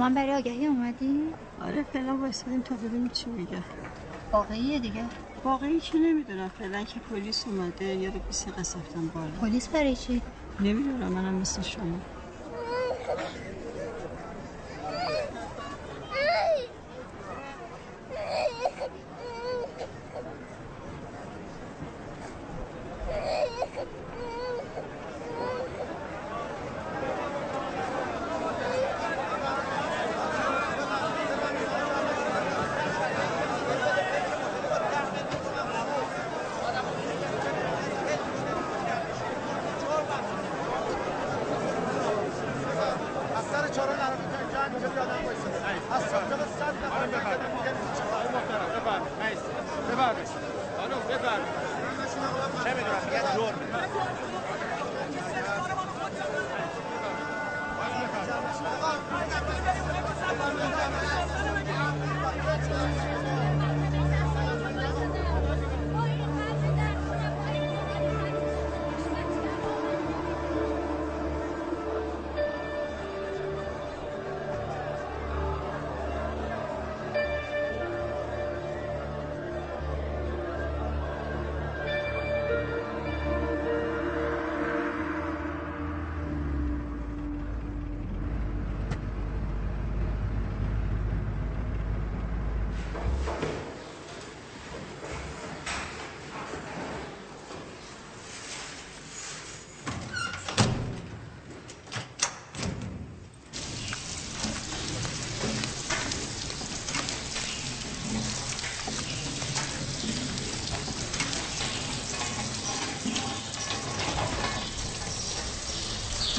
شما برای آگهی اومدی؟ آره فعلا وایسادیم تا ببینیم چی میگه. واقعیه دیگه. واقعی که نمی‌دونم. فعلا که پلیس اومده یا رو بیسی قصفتم بالا. پلیس برای چی؟ نمی‌دونم منم مثل شما.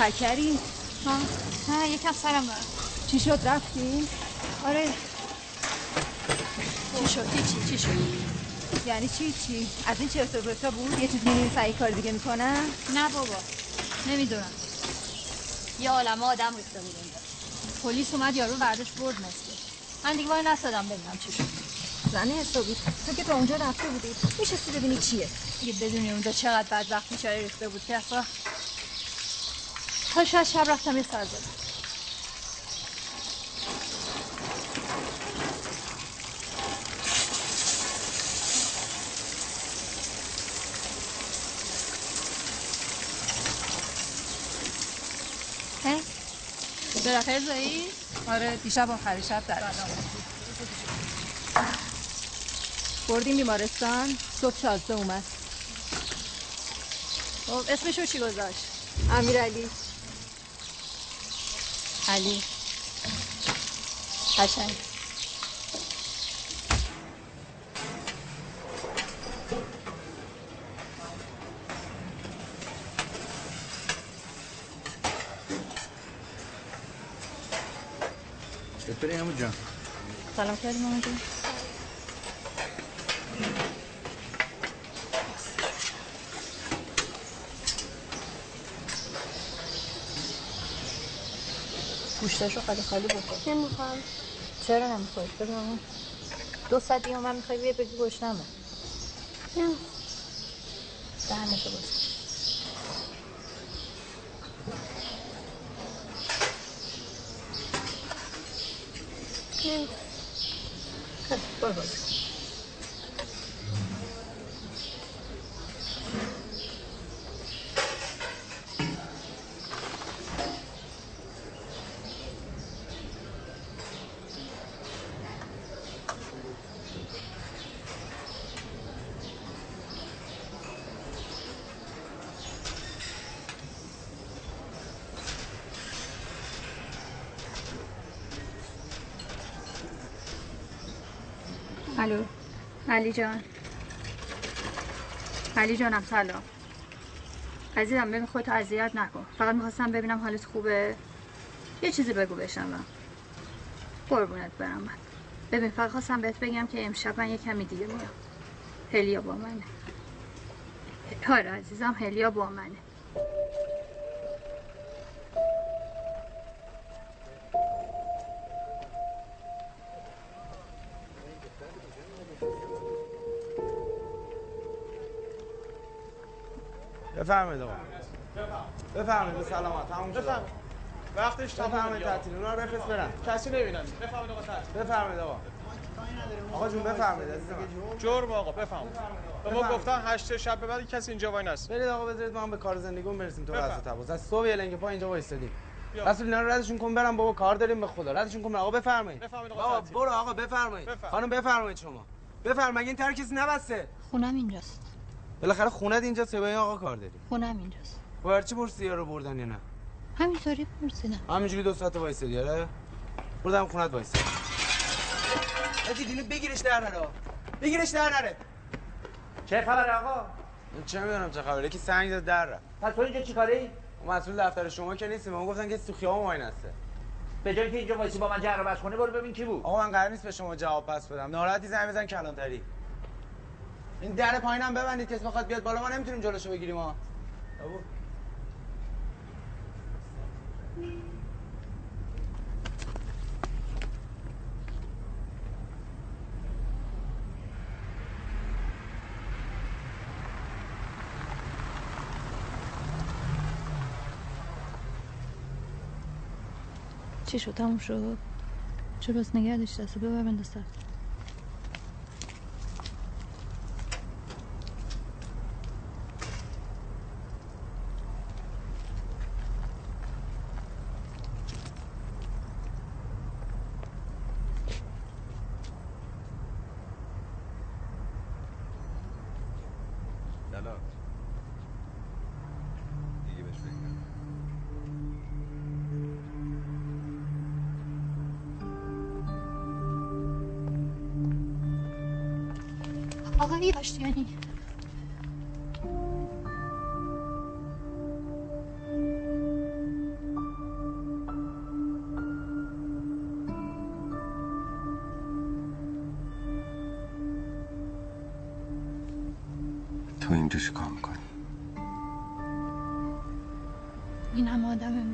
پکری ها نه یکم سرم دارم. چی شد؟ رفتی؟ آره. چی شد؟ چی چی؟ شد؟ یعنی چی؟ چی؟ از این چرت و بود؟ یه چیز می‌دونی سعی کار دیگه می‌کنن؟ نه بابا. نمی‌دونم. یه عالم آدم ریخته بود پلیس اومد یارو برداشت برد مسته من دیگه وای نستادم ببینم چی شد. زنه حسابی. تو که تا اونجا رفته بودی. میشستی ببینی چیه. دیگه بدونی اونجا چقدر بدبخت بیچاره ریخته بود که اصلا. تا شاید شب رفتم یه سر زدم بالاخره زایی؟ آره دیشب آخر شب در بردیم بیمارستان صبح شازده اومد. خب اسمشو چی گذاشت؟ امیر علی. قشنگ. چطوری همون جان. سلام کردی مامان جون گوشتاشو خالی خالی بخور نمی‌خوام چرا نمی‌خوای؟ بگو مامان دو ساعت دیگه من می‌خوای بیا بگی گشنمه نه. دهنشو باز نه خب برو باز الو علی جان. علی جانم سلام. عزیزم ببین خودتو اذیت نکن. فقط می‌خواستم ببینم حالت خوبه. یه چیزی بگو بشنوم. قربونت برم من. ببین فقط خواستم بهت بگم که امشب من یه کمی دیگه میام. هلیا با منه. آره عزیزم هلیا با منه. بفرمایید آقا. بفرمایید به سلامت. همون بفرمایید. وقتش تمام بفرمایید تعطیل. اونا رو بفرست برن. کسی نمی‌بینن بفرمایید آقا تعطیل. بفرمایید آقا. آقا جون بفرمایید عزیزم جرم آقا بفرمایید. به ما. گفتن هشت شب به بعد کسی اینجا وای نست برید آقا بذارید ما هم به کار زندگیمون برسیم تو. واسه تباز. از صبح یه لنگ پا اینجا وایسادیم. رسول اینا رو ردشون کن برم بابا کار داریم به خدا. ردشون کن برم. آقا بفرمایید. بفرمایید آقا. برو آقا بفرمایید. بفرم. خانم بفرمایید شما. بفرمایید این در کسی نبسته؟ خونم اینجاست. بالاخره خونت اینجاست یا این آقا کار داری. خونم اینجاست. باید چی پرسی رو بردن یا نه؟ همینطوری پرسیدم. همینجوری دو ساعت وایسادی آره؟ بردم خونت وایسا. حاجی اینو بگیرش در نره. بگیرش در نره. چه خبر آقا؟ من چه می‌دونم چه خبره؟ که سنگ زد در رفت. پس تو اینجا چیکاره مسئول دفتر شما که نیستیم. ما گفتن که تو خیابون هسته به جای که اینجا وایسی با من جر و بحث کنی برو ببین کی بود. آقا من قرار نیست به شما جواب پس بدم. ناراحتی زنگ بزن کلانتری. این در پایینم ببندید کسی بخواد بیاد بالا ما نمی‌تونیم جلوشو بگیریم ها چی شد؟ تموم شد؟ چرا بس نگه داشت دسته ببر بنداز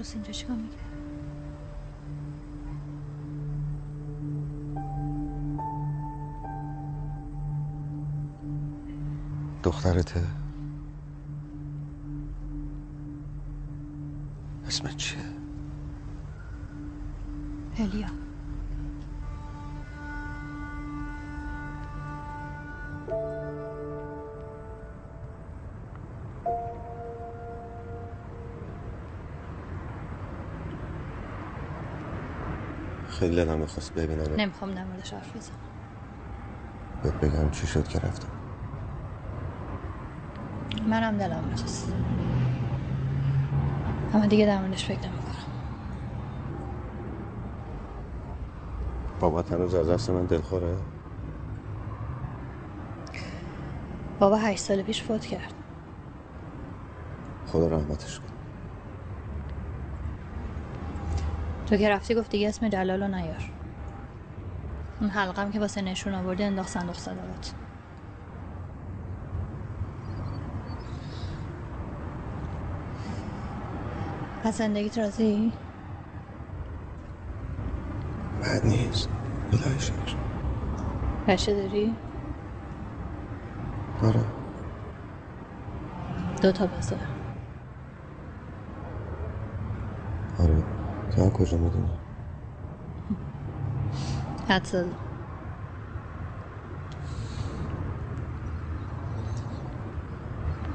امروز اینجا چیکار میگه دخترته؟ خیلی دلم می‌خواست ببینم. نمی‌خوام در موردش حرف بزنم. بهت بگم چی شد که رفتم. منم دلم می‌خواست. اما دیگه در موردش فکر نمی‌کنم. بابا هنوز از دست من دلخوره؟ بابا هشت سال پیش فوت کرد. خدا رحمتش کن تو که رفتی گفت دیگه اسم جلالو نیار. اون حلقم که واسه نشون آورده انداخت صندوق صدقات پس زندگیت راضی؟ بد نیست. خدای شکر. بچه داری؟ آره. دو تا بذار آره هم کجا می‌دونی؟ حد زدم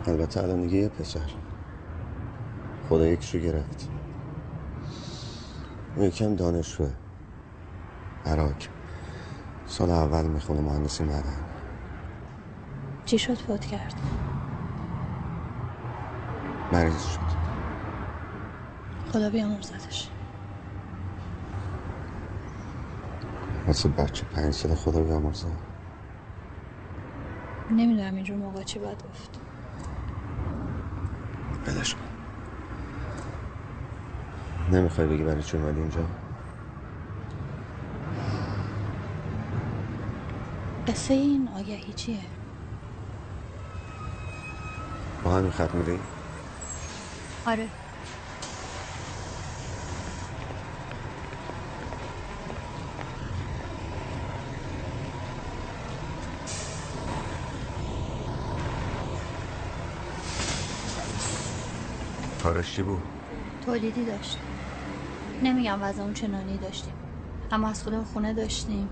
البته الان دیگه یه پسر. خدا یکشو گرفت. اون یکم دانشجوه. عراق. سال اول می‌خونه مهندسی معدن. چی شد؟ فوت کرد؟ مریض شد. خدا بیامرزتش واسه بچه پنج سال خدا بیامرزه نمی‌دونم اینجور موقع چی باید گفت. بدش کن. نمی‌خوای بگی برای چی اومدی اینجا؟ قصه این آگهی چیه؟ با همین خط میری آره. کارش چی بود؟ تولیدی داشت نمیگم وضع اون چنانی داشتیم. اما از خودمون خونه داشتیم.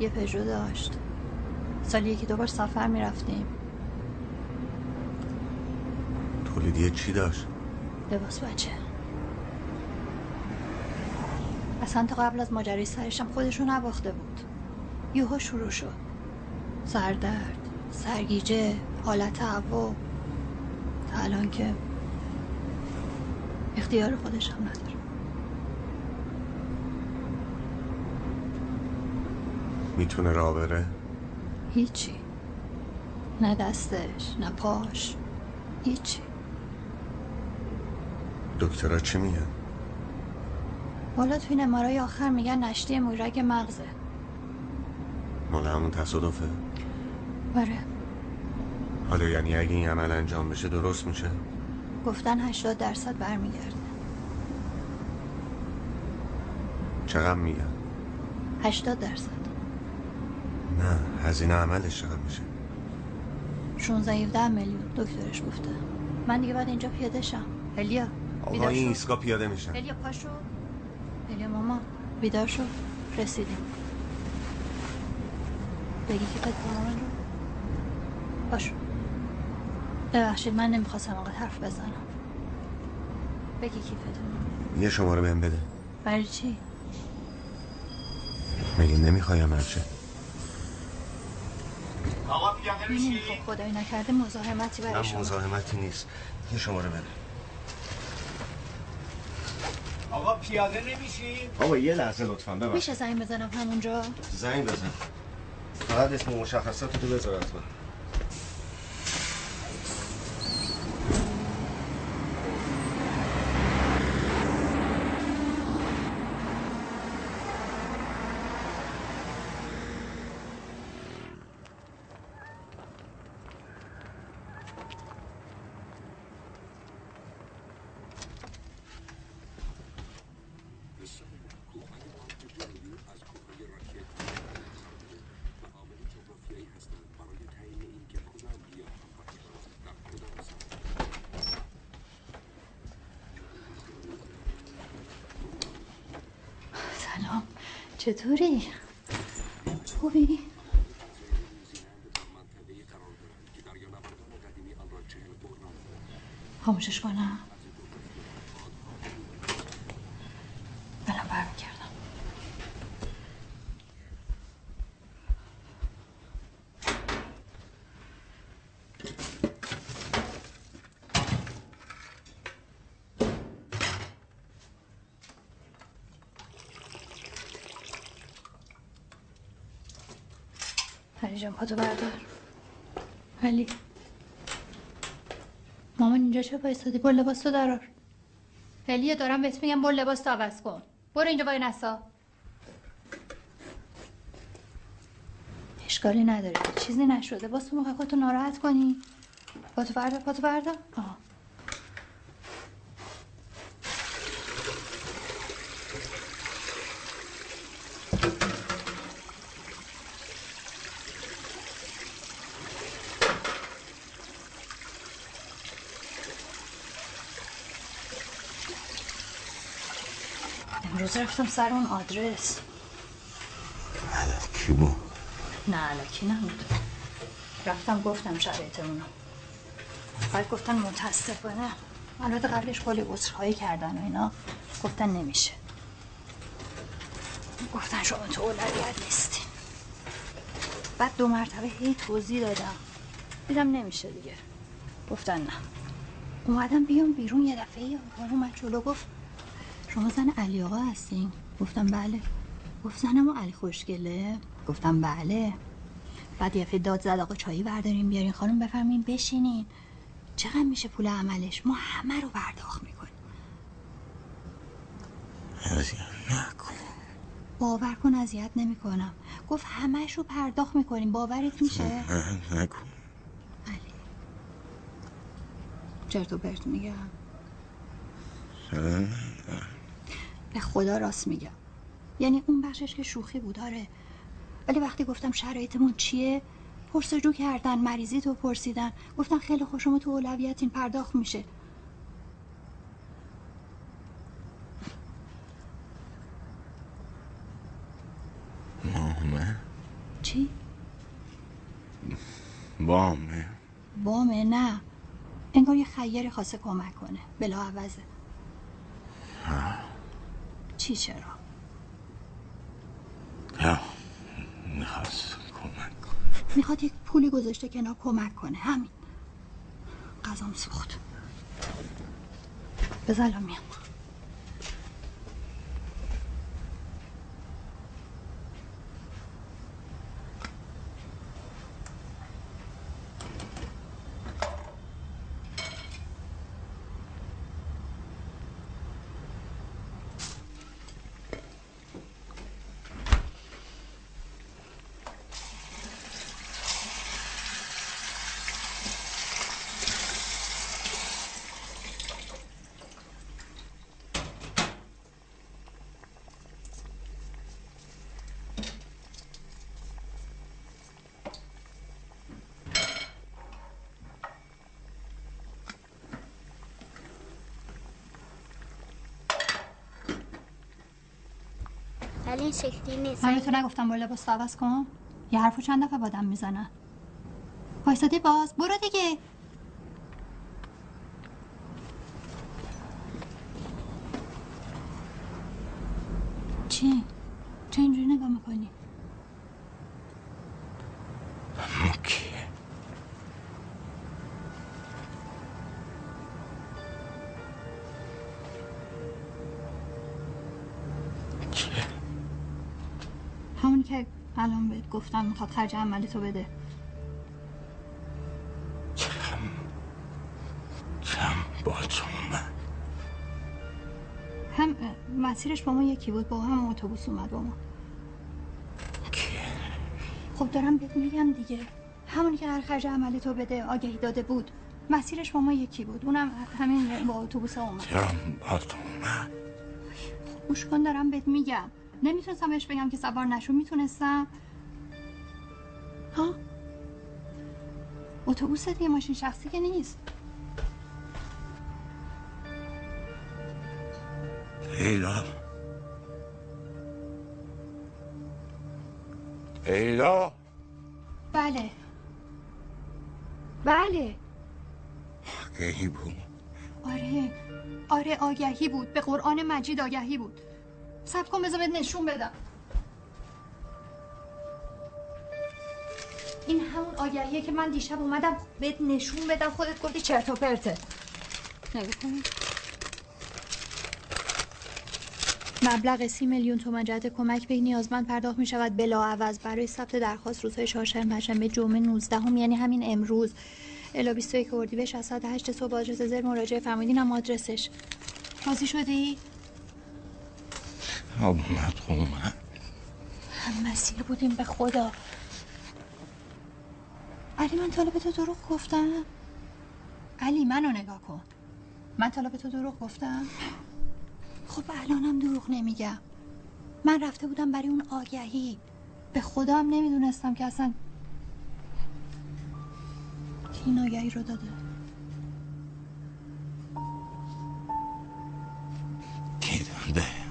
یه پژو داشت. سالی یکی دوبار سفر می‌رفتیم. تولیدیه چی داشت؟ لباس بچه. اصلا تا قبل از ماجرای سرشم خودشو نباخته بود. یوها شروع شد. سردرد سرگیجه حالت هوا. تا الان که اختیار خودش هم نداره. می‌تونه راه بره؟ هیچی. نه دستش نه پاش. هیچی. دکترها چی میگن؟ بالا توی نمارای آخر میگن نشتی مویرگ مغزه. مال همون تصادفه؟ بره حالا یعنی اگه این عمل انجام بشه درست میشه؟ گفتن 80 درصد برمیگرده. چقدر میگن؟ 80 درصد. نه هزینه عملش چقدر میشه؟ 16 17 میلیون دکترش گفته. من دیگه بعد اینجا پیاده شم. الیا آقا این. ایسکا پیاده میشن الیا پاشو الیا ماما بیدار شو. رسیدیم. بگی که قد رو پاشو ببخشید من نمی‌خواستم آقا حرف بزنم. بگی کیفتون یه شماره بهم بده. برای چی؟ مگه نمی‌خوای عمل شه آقا پیاده خب خدایی نکرده مزاحمتی برای نه شما. مزاحمتی نیست. یه شماره بده. آقا پیاده نمیشی؟ آقا یه لحظه لطفا ببخش میشه زنگ بزنم همونجا؟ زنگ بزن. فقط اسم و مشخصات تو بذار حتما سلام چطوری؟ خوبی؟ خاموشش کنم الان برمیگردم علی جان پاتو بردار. علی. مامان اینجا چه بایستادی بر لباس تو درار علیه دارم بهت میگم بر لباس تو عوض کن. برو اینجا وای نسا. اشکالی نداره. چیزی نشده. باز تو خودتو ناراحت کنی. پاتو بردار پاتو بردار آه. رفتم سر اون آدرس. کی بود؟ نه علکی نبود؟ رفتم گفتم شرایطمونو بعد گفتن متاسفانه. البته قبلش کلی عذرخواهی کردن و اینا. گفتن نمیشه. گفتن شما تو اولویت نیستین. بعد دو مرتبه هی توضیح دادم. دیدم نمیشه دیگه. گفتن نه. اومدم بیام بیرون یه دفعه اومد جلو گفت شما زن علی آقا هستین؟ گفتم بله. گفت زنمو علی خوشگله؟ گفتم بله. بعد یه داد زد آقا چایی برداریم بیارین خانم بفرمین بشینین. چقدر میشه پول عملش؟ ما همه رو پرداخت می‌کنیم. نکن. باور کن اذیت نمی‌کنم. گفت همهش رو پرداخت می‌کنیم. باورت میشه؟ نه نکن. علی چرت و پرت میگم. به خدا راست میگم یعنی اون بخشش که شوخی بود آره. ولی وقتی گفتم شرایطمون چیه پرسجو کردن مریضی تو پرسیدن. گفتن خیلی خوشم تو اولویت این پرداخت میشه. وامه چی؟ وامه وامه نه. انگار یه خیری خواسته کمک کنه. بلا عوضه. چی چرا؟ یا می‌خواست کمک می‌خواد یک پولی گذاشته کنار کمک کنه همین غذام سوخت بذار الان میام شکلی نیست. من تو نگفتم با لباس عوض کن؟ یه حرفو چند دفعه بادم می‌زنن. وایسادی باز؟ برو دیگه. گفتم می‌خواد خرج عملی تو بده. چم چم با تو اومد؟ هم مسیرش با ما یکی بود با هم اتوبوس اومد با ما. خب دارم بهت میگم دیگه. همونی که هر خرج عملی تو بده آگهی داده بود. مسیرش با ما یکی بود. اونم همین با اتوبوس اومد. چرا با تو اومد؟ گوش کن دارم بهت میگم. نمی‌تونستم بهش بگم که سوار نشو. می‌تونستم. ها؟ اتوبوس دیگه ماشین شخصی که نیست. لیلا لیلا بله. بله. کی بود. آره. آره آگهی بود. به قرآن مجید آگهی بود. سب کن بذار نشون بدم. این همون آگهیه که من دیشب اومدم بهت نشون بدم خودت گفتی چرت و پرته. نگاه. مبلغ سی میلیون تومان جهت کمک به نیازمند پرداخت می شود بلا عوض برای ثبت درخواست روزهای چهارشنبه پنجشنبه جمعه 19 هم یعنی همین امروز. الا 21 اردیبهشت از ساعت 8 صبح آدرس زر مراجعه فرمودین هم آدرسش. راضی شدی؟ آب اومد اومد. هم مسیر بودیم به خدا. علی من طالب تو دروغ گفتم. علی منو نگاه کن. من طالب تو دروغ گفتم. خب الانم دروغ نمیگم. من رفته بودم برای اون آگهی. به هم نمی‌دونستم که اصلا این آگهی رو داده. کی داده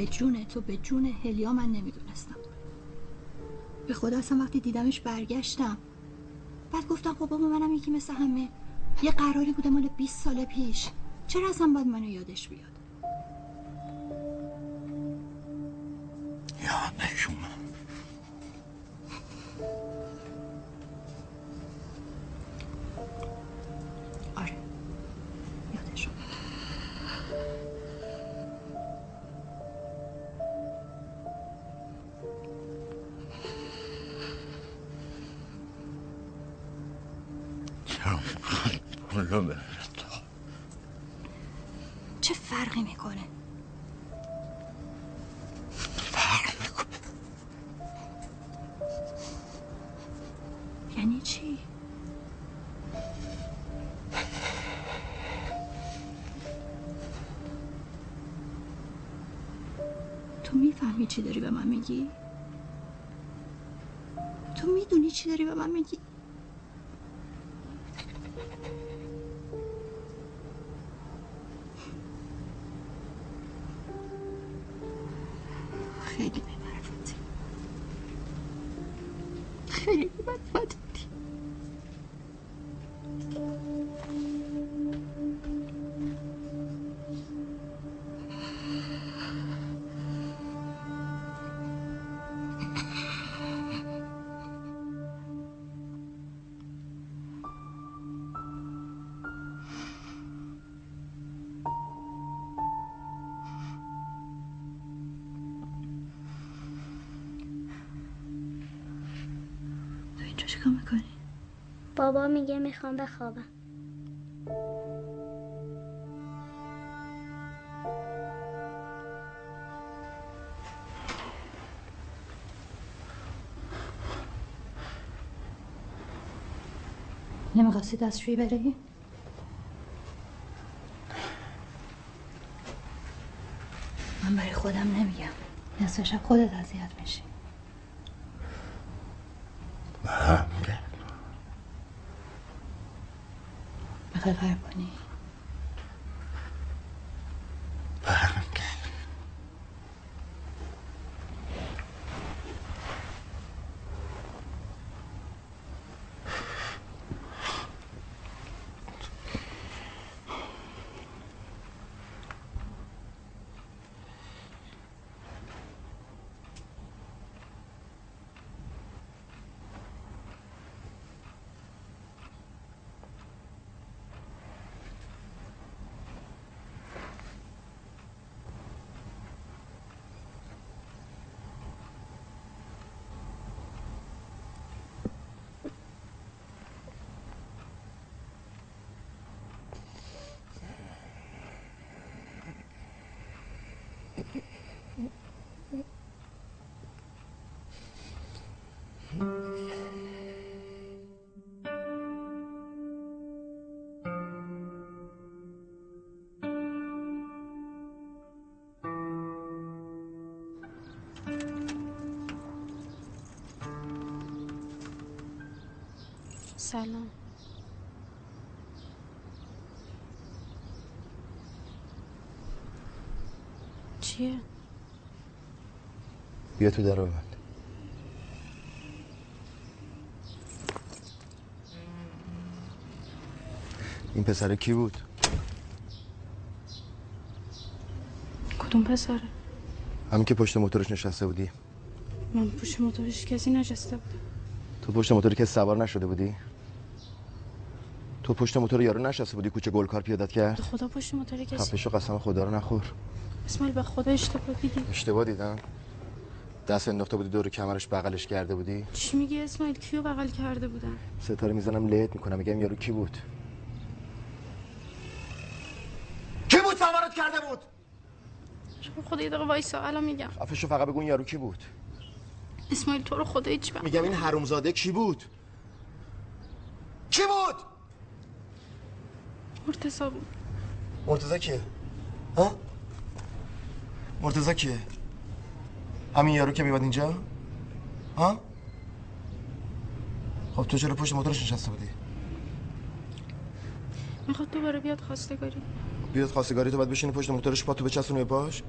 به جون تو به جون هلیا من نمی‌دونستم. به خدا اصلا وقتی دیدمش برگشتم بعد گفتم خب بابا منم یکی مثل همه. یه قراری بوده مال 20 سال پیش. چرا اصلا باید منو یادش بیاد؟ یادش اومد میگی؟ تو می‌دونی چی داری به من میگی؟ بابا میگه می‌خوام بخوابم. نمی‌خواستی دستشویی بری؟ من برای خودم نمیگم. نصف شب خودت اذیت میشی. میخوای فرق کنی؟ سلام چیه؟ بیا تو در ببند این پسر کی بود؟ کدوم پسره؟ همین که پشت موتورش نشسته بودی من پشت موتورش کسی نشسته بود تو پشت موتوری که سوار نشده بودی تو پشت موتور یارو نشسته بودی کوچه گلکار پیادت کرد؟ خدا پشت موتور کسی. خفشو قسم خدا رو نخور. اسماعیل به خدا اشتباه دیدی. اشتباه دیدم. دست انداخته بودی دور کمرش بغلش کرده بودی؟ چی میگی اسماعیل؟ کیو بغل کرده بودن ستاره می‌زنم لهت می‌کنم میگم یارو کی بود؟ کی بود سوارت کرده بود؟ شما خدا یه دقیقه وایسا الان میگم. خفشو فقط بگو یارو کی بود؟ اسماعیل تو رو خدا هیچ میگم این حرومزاده کی بود کی بود بود مرتضی کیه؟ ها؟ مرتضی کیه؟ همین یارو که میاد اینجا؟ ها؟ خب تو چرا پشت موتورش نشسته بودی؟ می‌خواد دوباره بیاد خواستگاری. بیاد خواستگاری تو باید بشینی پشت موتورش پا تو بچسبونی به پاش؟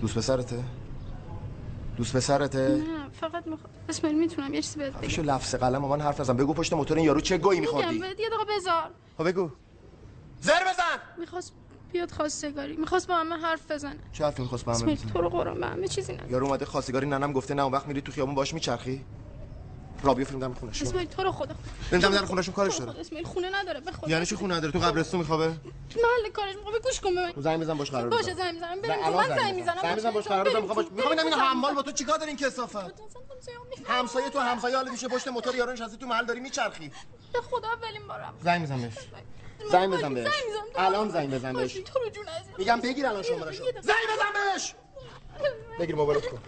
دوست پسرته دوست پسرته نه فقط می‌خواد اسماعیل می‌تونم یه چیزی بهت بگم. لفظ قلم من حرف نزن بگو پشت موتور این یارو چه گویی میگم میخوردی؟ بهت یه دقیقه بذار. خب بگو. زر بزن. می‌خواست بیاد خواستگاری. می‌خواست با همه حرف بزنه. چه حرفی می‌خواست با همه بزنه؟ تو رو قرآن به همه چیزی نگو یارو اومده خواستگاری ننم گفته نه اون وقت میری تو خیابون باش میچرخی. رابیو فیلم دم خونش اسماعیل تو رو خدا دم در خونشون کارش تو داره. اسماعیل خونه نداره به خدا. یعنی چی خونه نداره؟ تو قبرستون میخوابه؟ محل کارش می‌خواد گوش کن به من. زنگ بزن باش قرار باشه زنگ می‌زنم بریم من زنگ می‌زنم. زنگ بزن باش قرار بزن می‌خوام باش می‌خوام ببینم این حمال با تو چیکار دارین کثافت همسایه تو همسایه حالا میشه پشت موتور یارو نشسته تو محل داری میچرخی. به خدا اولین بارم زنگ بزن بهش. زنگ بزن بهش. الان زنگ بزن بهش. باشه، تو رو جون عزیزم میگم بگیر الان شمارهشو. زنگ بزن بهش. بگیر موبایلت کن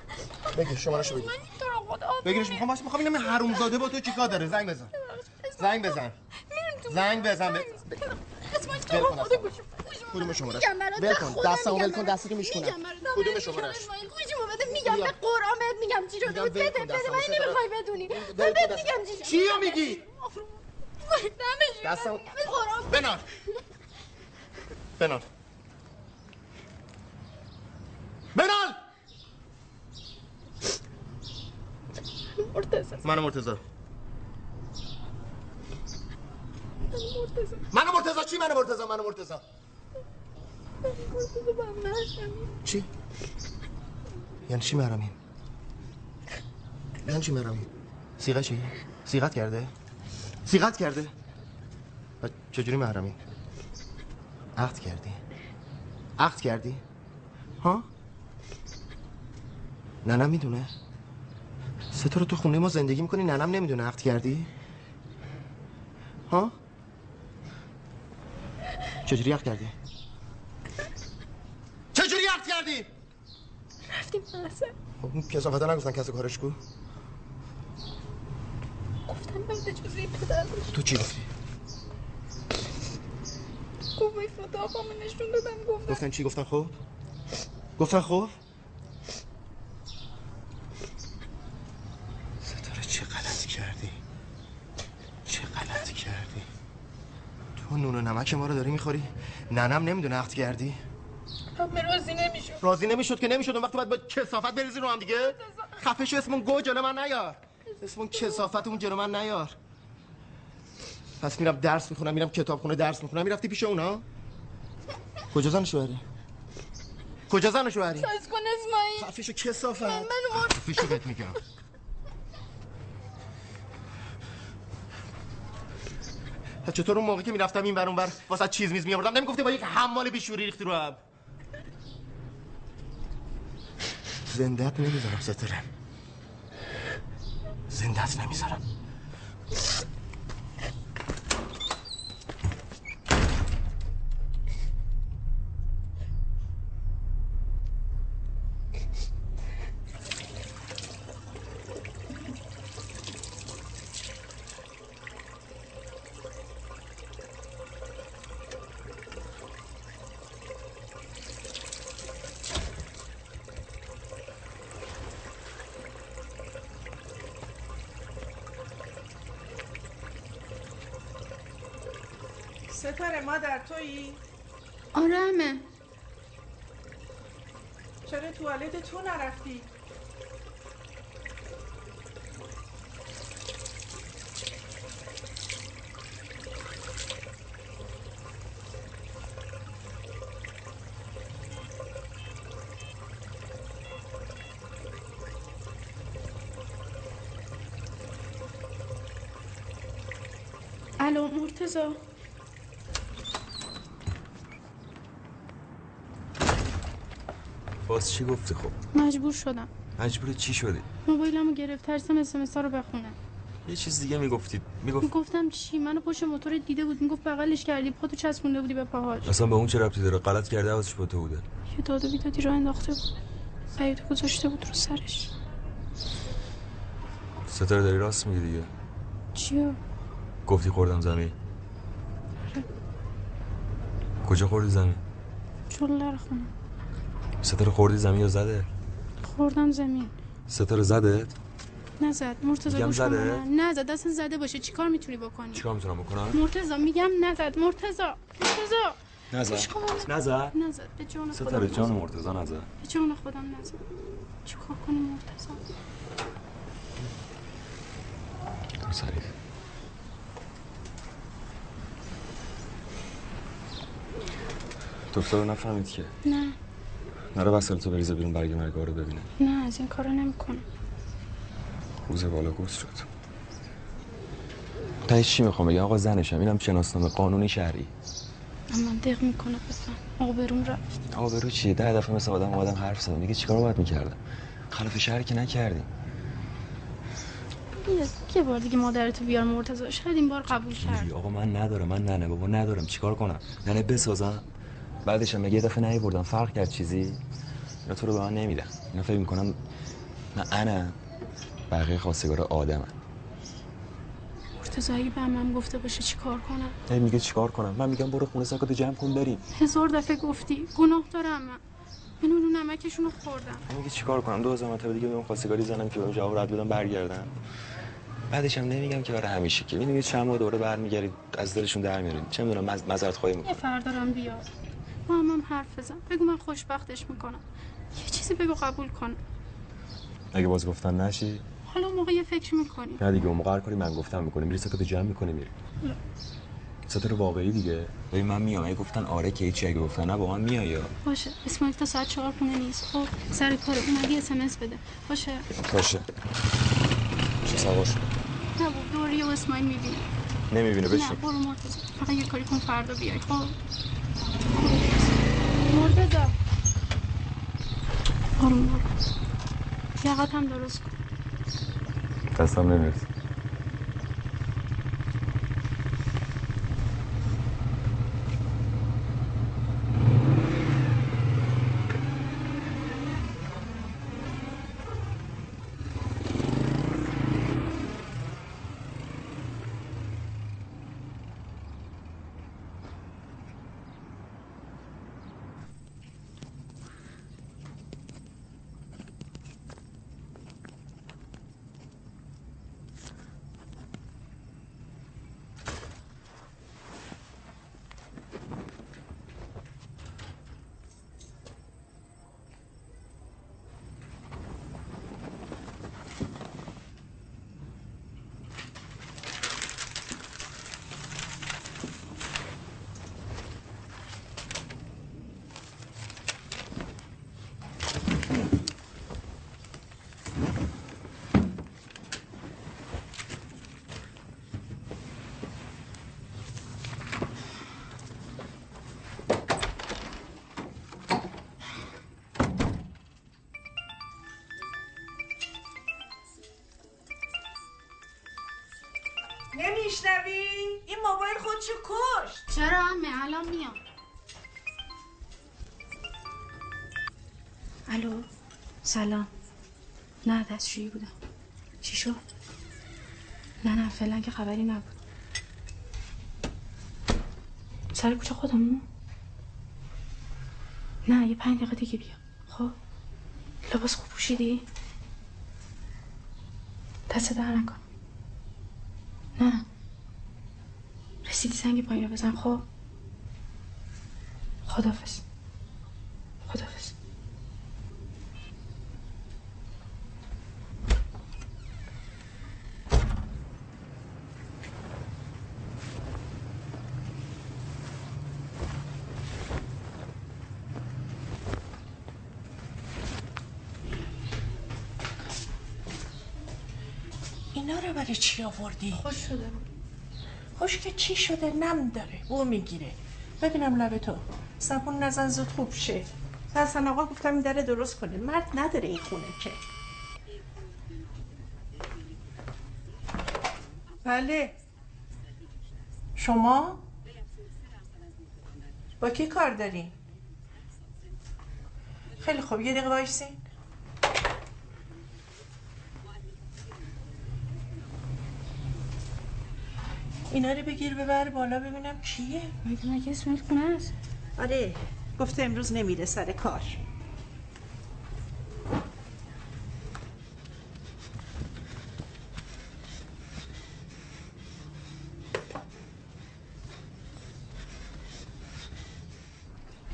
بگیر شمارهشو بگیر. بگیرش. می‌خوام باش می‌خوام ببینم این حرومزاده با تو چیکار داره؟ زنگ بزن. زنگ بزن. زنگ بزن کدوم شماره؟ ول کن. دستمو ول کن. دستتو میشکنم کدوم اسماعیل گوشیمو بده. میگم. به قرآن بهت میگم چی شده. بده بده. من. نمی‌خوای بدونی. بهت دست- میگم چی شده. چیو میگی؟ دستم قرآن. بنال بنال مرتضی. من مرتضی. من مرتضی. چی من مرتضی؟ من نشدم. چی؟ یعنی چی مرمیم یعنی چی مرمیم سیغه چی؟ سیغت کرده؟ سیغت کرده. و چجوری محرمین؟ عقد کردی. عقد کردی؟ ها؟ ننم می‌دونه. ستاره تو خونه ما زندگی می‌کنی ننم نمی‌دونه. عقد کردی؟ ها؟ چجوری عقد کردی؟ چجوری عقد کردی؟ رفتیم خب کسافتا نگفتن کس کارش کو؟ گفتم بعد اجازه پدر داشت تو چی گفتی گفت وای فتاقامو نشون دادم گفتم گفتن چی گفتن خب گفتن خب ستاره چه غلطی کردی چه غلطی کردی تو نون و نمک ما رو داری می‌خوری ننم نمی‌دونه عقد کردی همه راضی نمیشون راضی نمی‌شد که نمی‌شد اون وقت باید با کسافت بریزی رو هم دیگه خفه شو اسمون گو جلو من نیار اسمون کسافت اون جلو من نیار. پس میرم درس می‌خونم میرم کتابخونه درس می‌خونم می‌رفتی پیش اونا؟ کجا زن شوهری؟ کجا زن شوهری؟ ساز کن اسماعیل خفه شو کسافت. من مرد خفه شو بهت میگم. پس چطور اون موقع که می‌رفتم این ور اون ور واسه چیز میز میآوردم؟ نمی‌گفتی با یک حمال بیشوری ریختی رو هم. زندت نمی‌ذارم ستاره. زندت نمی‌ذارم. ستاره مادر تویی؟ آره همه چرا توالت تو نرفتی؟ الو مرتضی باز چی گفتی خب؟ مجبور شدم. مجبور چی شدی؟ موبایلمو گرفت ترسم اسمس رو بخونه یه چیز دیگه می‌گفتید. می‌گفت گفتم چی؟ منو پشت موتور دیده بود. می‌گفت بغلش کردی پاتو چسبونده بودی به پاهاش. اصلا به اون چه ربطی داره؟ غلط کرده حواسش به تو بوده. یه داد و بیدادی را انداخته بود. سعید گذاشته بود رو سرش. ستاره داری راست میگی دیگه. چیو؟ گفتی خوردم زمین. کجا خوردی زمین؟ جلو خونه. ستاره خوردی زمین یا زده؟ خوردم زمین. ستاره زده؟ نزد مرتضی میگم زده؟ من. نزد اصلا زده باشه. چیکار می‌تونی بکنی؟ چیکار می‌تونم بکنم؟ مرتضی میگم نزد. مرتضی مرتضی. نزد. نزد؟ نزد. به جان خودم ستاره جان. مرتضی نزد. به جان خودم نزد. چیکار کنیم مرتضی؟ تو سریع. دکتر نفهمید که؟ نه. نره وسایل تو بریزه بیرون برگ مرگا رو ببینه. نه از این کارا نمی‌کنم. خوزه بالا گوز شد. تهش چی می‌خوام بگم؟ آقا زنشم اینم شناسنامه قانونی شهری. من دق می‌کنه بسن آبروم رفت. آبرو چیه؟ ده دفعه مثل آدم آدم حرف زدم دیگه چیکار باید می‌کردم خلاف شهری که نکردیم. یه بار دیگه مادرتو بیار مرتضی شاید این بار قبول کرد. آقا من ندارم من ننه بابا ندارم. چیکار کنم؟ ننه بسازم؟ بعدش هم یه دفعه نیوردم. فرق کرد چیزی؟ اینا تو رو به من نمیدن. اینا فکر می‌کنم نه انا بقیه خواستگار آدمن. مرتضی اگه به هم گفته باشه چیکار کنم؟ هی میگه چیکار کنم؟ من میگم برو خونه ساکتو جمع کن بریم. هزار دفعه گفتی گناه دارم من. من اونو نمکشون رو خوردم میگه چیکار کنم؟ دو هزار مرتبه دیگه میام خواستگاری زنم که بهم جواب رد بدم برگردم. بعدش هم نمیگم که برای همیشه که. می‌دونید چند ماه دوره برمیگردید از دلشون در میارید چه می‌دونم مز... مزرعت خواهی یه می‌کنم فردارم بیا. با هم, هم حرف بزن. بگو من خوشبختش می‌کنم. یه چیزی بگو قبول کن. اگه باز گفتن نشی. حالا موقع یه فکر می‌کنی. نه دیگه اون موقع هر کاری من گفتم می‌کنی. میری ساکت جمع می‌کنی میری. ستاره واقعی دیگه. ببین من میام. اگه گفتن آره که هیچی اگه گفتن نه با من میای. یا باشه. اسماعیل تا ساعت چهار خونه نیست. خب سر کار اومدی اس ام اس بده. باشه. باشه. چه سوار شد نه دوری و اسماعیل می‌بینه. نمی‌بینه نه بشین. برو مرتضی. فقط یه کاری کن فردا بیای. خب. مرتضی. مرتضی یقت هم درست کن. دستم نمی‌رسه. الان میام. الو سلام. نه دستشویی بودم. چی شد؟ نه نه فعلا که خبری نبود. سر کوچه خودمون؟ نه یه پنج دقیقه دیگه بیا. خب؟ لباس خوب پوشیدی؟ دست در نکن. نه. رسیدی سنگ پایین رو بزن. خب؟ خدافز خدافز اینا رو برای چی آوردی؟ خوش شده. خوش که چی شده؟ نم داره. بو می‌گیره. ببینم لب تو زبون نزن زود خوب شه. حسن آقا گفتم این دره درست کنه. مرد نداره این خونه که. بله. شما؟ با کی کار داری؟ خیلی خوب. یه دقیقه وایسین. اینا رو بگیر ببر بالا ببینم کیه. مگه مگه اسمت خونه است؟ آره. گفته امروز نمیره سر کار.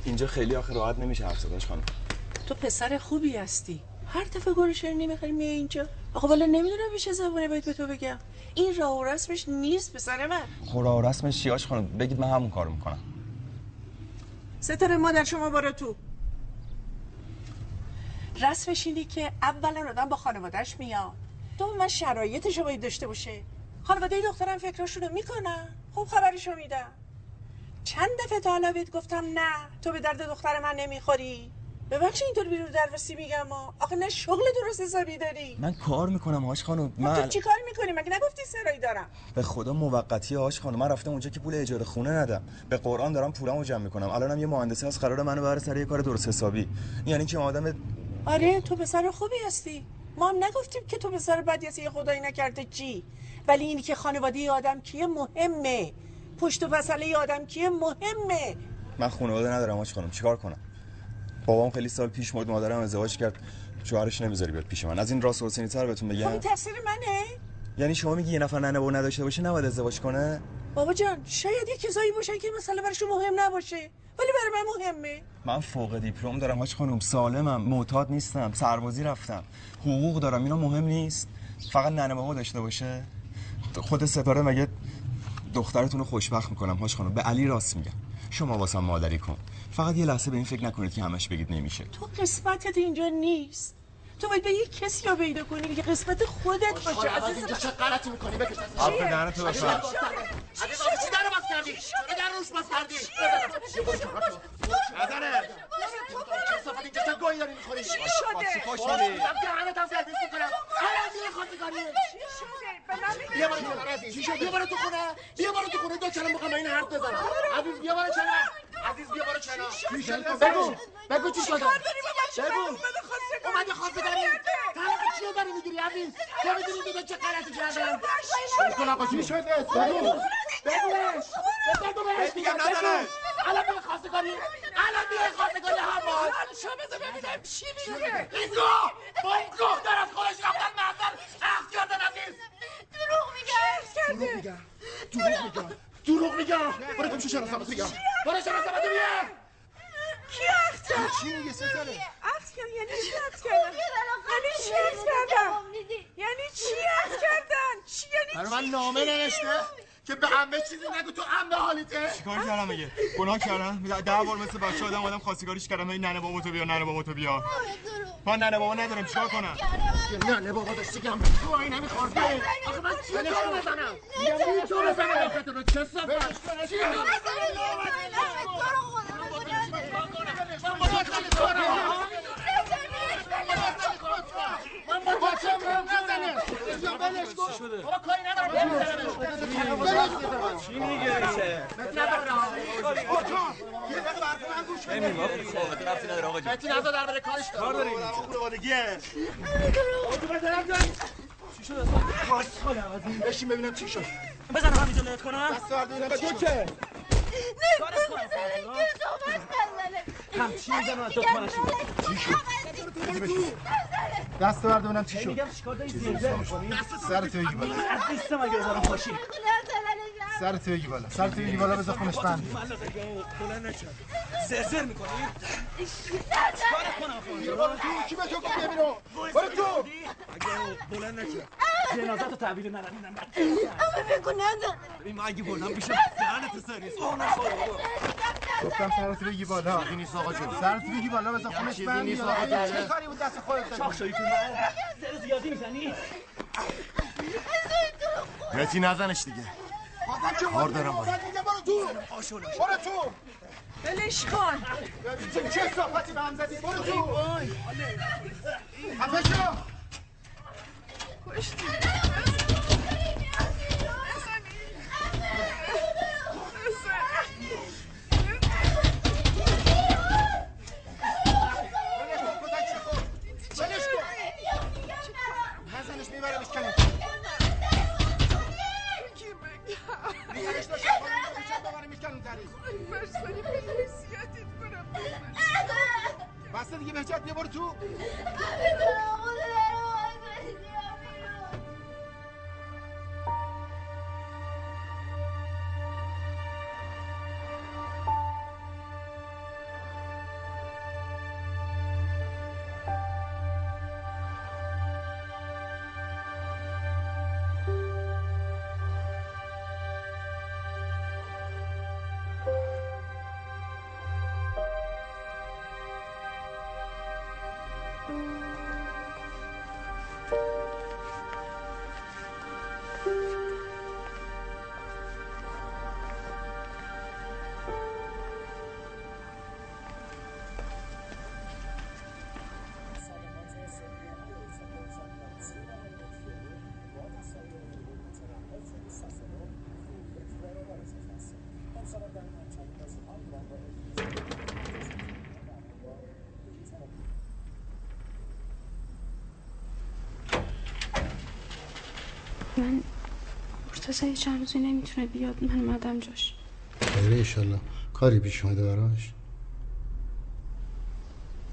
اینجا خیلی آخه راحت نمیشه حرف زداش خانم. تو پسر خوبی هستی. هر دفعه گوره شیرینی میای اینجا. آقا والا نمی‌دونم میشه زبونه باید به تو بگم. این راه و رسمش نیست پسر من. خورا و رسمش چیاش خانم؟ بگید من همون کارو می‌کنم. ستاره مادر شما برو تو. رسمش اینه که اولا آدم با خانوادهش میاد. دوم شرایطش باید داشته باشه. خانواده دخترم فکراشونو می‌کنن خوب خبرشو میدم چند دفعه تا حالا گفتم نه تو به درد دختر من نمی‌خوری. ببخشید اینطور بیرون درواسی میگم ما آخه نه شغل درست حسابی داری. من کار می‌کنم آش خانم. خب من تو چی کار می‌کنی؟ مگه نگفتی سرایی دارم؟ به خدا موقتی آش خانم. من رفتم اونجا که پول اجاره خونه ندم. به قرآن دارم پولمو جمع می‌کنم. الانم یه مهندسی هست قرار منو ببره سر یه کار درست حسابی. یعنی که آدم آره تو پسر خوبی هستی. ما هم نگفتیم که تو پسر بدی هستی یه خدایی نکرده چی؟ ولی اینی که خانواده آدم کیه مهمه. پشت و پسله یه آدم کیه مهمه. من خانواده ندارم آش خانم. چیکار کنم؟ بابام خیلی سال پیش مرد مادرم ازدواج کرد. شوهرش نمی‌ذاری بیاد پیش من. از این راست حسینی تر بهتون خب بگم این تقصیر منه؟ یعنی شما میگی یه نفر ننه بابا نداشته باشه نباید ازدواج کنه؟ بابا جان شاید یه کسایی باشن که مثلا براشون مهم نباشه. ولی برای من مهمه. من فوق دیپلم دارم حاج خانم. سالمم. معتاد نیستم. سربازی رفتم. حقوق دارم. اینا مهم نیست. فقط ننه بابا داشته باشه. خود ستاره مگه دخترتون رو خوشبخت می‌کنم؟ حاج خانم به علی راست میگم. شما واسم مادری کن. فقط یه لحظه به این فکر نکنید که همش بگید نمیشه. تو قسمتت اینجا نیست. تو باید به یه کسی رو پیدا کنی که قسمت خودت باشه. عزیز اینجا چه غلطی می‌کنی؟ بکش از حرف دهنتو ببند. عزیز چی در باز کردی؟ چرا در روش باز کردی. نزنه کسافت اینجا چه گویی داری می‌خوری چی شده؟ خوش میری دهنت هم سرویس می‌کنم الان دیگه کاری بیا بالا کنار عزیز چی بیا بالا تو خونه بیا بالا تو خونه دو کلم بخوام این حرف بزنم عزیز بیا بالا کنار عزیز بیا چی شده؟ بگو بگو چی شده داری بگو اومده خواستگاری؟ طلاق چیه داری می‌گیری عزیز تو می‌دونی دو چه غلطی کردم بگو آقا چی شده بگو بگو بهش بگو بهش میگم نداره. الان خواستگاری الان بیا خواستگاری همون شما بذار ببینم چی میگه. این گوه با این گوه در از خودش رفتن عقد کردن عزیز دروغ میگه دروغ میگم دروغ میگم دروغ میگم برو تو شناسامت بگم برو شناسامت بگم کی عقد کرد؟ چی میگه؟ ستاره کرد یعنی چی عقد کردن؟ یعنی چی عقد کردن؟ یعنی چی عقد کردن؟ چی یعنی برای من نامه نوشته؟ که به همه چیزی نگو تو هم به حالیته چیکار کردم مگه گناه کردم ده بار مثل بچه آدم آدم خواستگاریش کردم این ننه بابا تو بیا ننه بابا تو بیا من ننه بابا ندارم چیکار کنم نه نه بابا داشتی گم تو این نمی‌خواد آخه من چی تو بزنم چی تو بزنم آخه تو چه صفت چی من با بچه‌م بلش کن بابا کاری ندارم چی میگه یه دقیقه برف من گوش بده رفتی نداره آقا متی نزا در کارش دارم کار داری اینجا؟ خانوادگیه چی شد اصلا ببینم چی شد بزنم همینجا لت کنم دست ورد ببینم چی تو شد که همچی می‌زنم از دکمنش چی شد دست ورد ببینم چی شد میگم چیکار داری زلزل می‌کنی سر تو بگی بالا از لیستم اگه بذارم پاشی سر تو بگی بالا سر تو بگی بالا بذار خونش بند بلند نشد زرزر می‌کنی چیکار کنم کی به تو گفت بیا بیرون برو تو اگه بلند نشد جنازت رو تحویل ندن اما بگو ندارم ببین اگه دهنت بابا گفتم سر تو بگی بالا نیست آقا جون تو بگی بالا بذار خونش بند نیست بیا. آقا جون. چه کاری بود دست خودت؟ چاق شدی تو من زر زیادی می‌زنی؟ متی نزنش دیگه. کار دارم باید برو تو. برو تو. بلش کن. چه چه صحبتی به هم زدی؟ برو تو. خفه شو. نزنش میبرمش کنه میبرش داشت ببرمش کنه تری بسته دیگه بهجت بیا برو تو. من یه چند روزی نمی‌تونه بیاد. من اومدم جاش. خیره ایشالله. کاری پیش اومده براش؟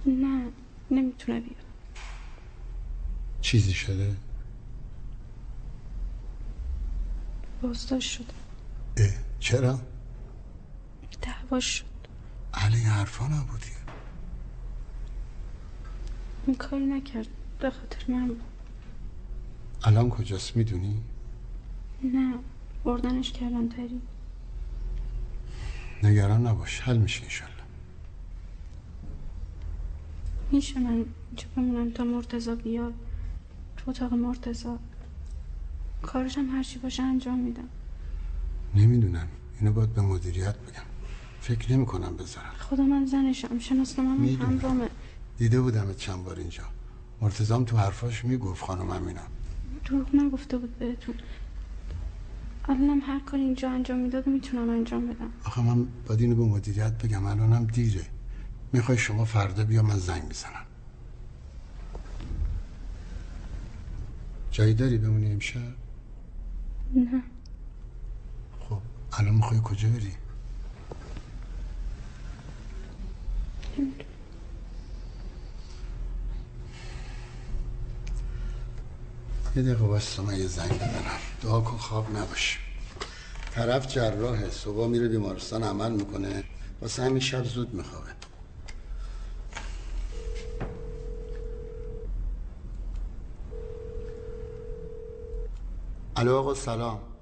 نه نمی‌تونه بیاد. چیزی شده؟ بازداشت شده. اه چرا؟ دعواش شد. علی حرفا نبودی. این کاری نکرد. به خاطر من بود. الان کجاست می‌دونی؟ نه بردنش کردن تری. نگران نباش حل میشه انشالله. میشه من اینجا بمونم تا مرتزا بیاد؟ تو اتاق مرتزا کارش هم هرچی باشه انجام میدم. نمی‌دونم. اینو باید به مدیریت بگم. فکر نمی کنم بذارم. خدا من زنشم شناسنامه می‌دونم. همرامه. دیده بودم چند بار اینجا. مرتزام تو حرفاش می‌گفت خانم امینا. دروغ نگفته بود بهتون. الانم هر کاری اینجا انجام می‌داد می‌تونم انجام بدم. آخه من باید اینو به مدیریت بگم الانم دیره. می‌خوای شما فردا بیا من زنگ می‌زنم جایی داری بمونی امشب؟ نه. خب الان می‌خوای کجا بری؟ یه دقیقه واسه من یه زنگ بزنم. دعا کن خواب نباشه. طرف جراحه صبح میره بیمارستان عمل می‌کنه. واسه همین شب زود میخوابه. الو آقا سلام.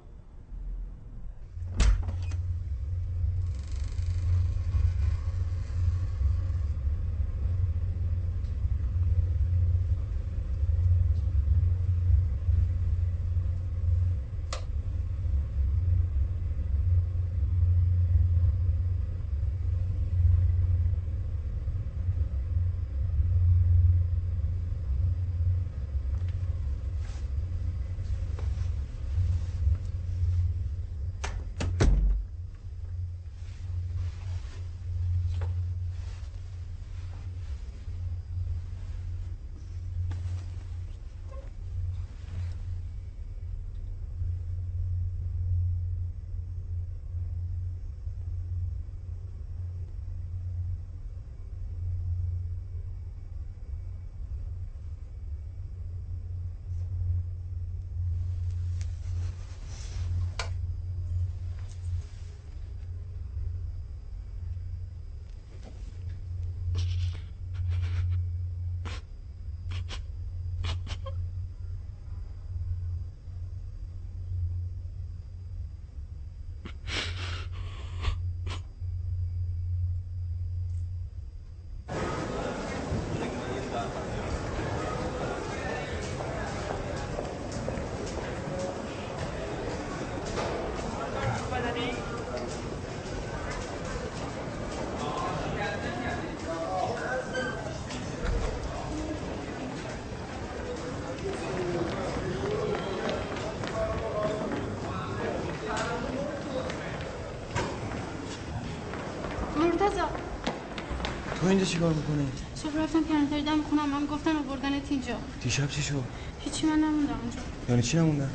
تو اینجا چیکار می‌کنی؟ صبح رفتم کلانتری دم خونم من گفتن آوردنت اینجا. دیشب چی شد؟ هیچی من نموندم اونجا. یعنی چی نموندن؟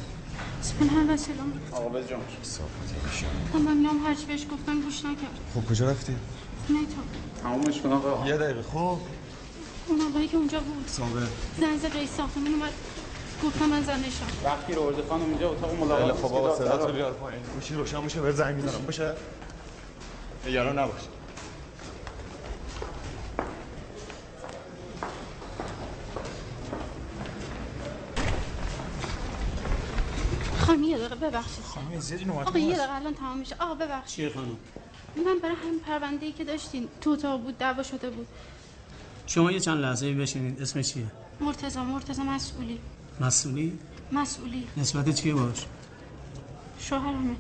اسپن هر وسیلم آقا جان من ببینم هرچی بهش گفتم گوش نکرد. خب کجا رفتی؟ خونه تو. تمامش کن آقا. یه دقیقه خب. اون آقایی که اونجا بود. صابر زن زد رئیس ساختمون اومد گفتم من زنشم وقتی رو ارده خانم اینجا اتاق خیلی ملاقات خب آقا صدا تو بیار پایین. گوشی روشن باشه بهت زنگ می‌زنم. باشه؟ نگران نباش خانم یه دقیقه ببخشید. خانم زیادی نوبت آقا یه دقیقه الان تمام میشه. آقا ببخشید. چیه خانم؟ من برای همین پرونده ای که داشتین تو اتاق بود دعوا شده بود. شما یه چند لحظه بشینید. اسمش چیه؟ مرتضی مرتضی مسئولی. مسئولی؟ مسئولی. نسبت چیه باش؟ شوهرمه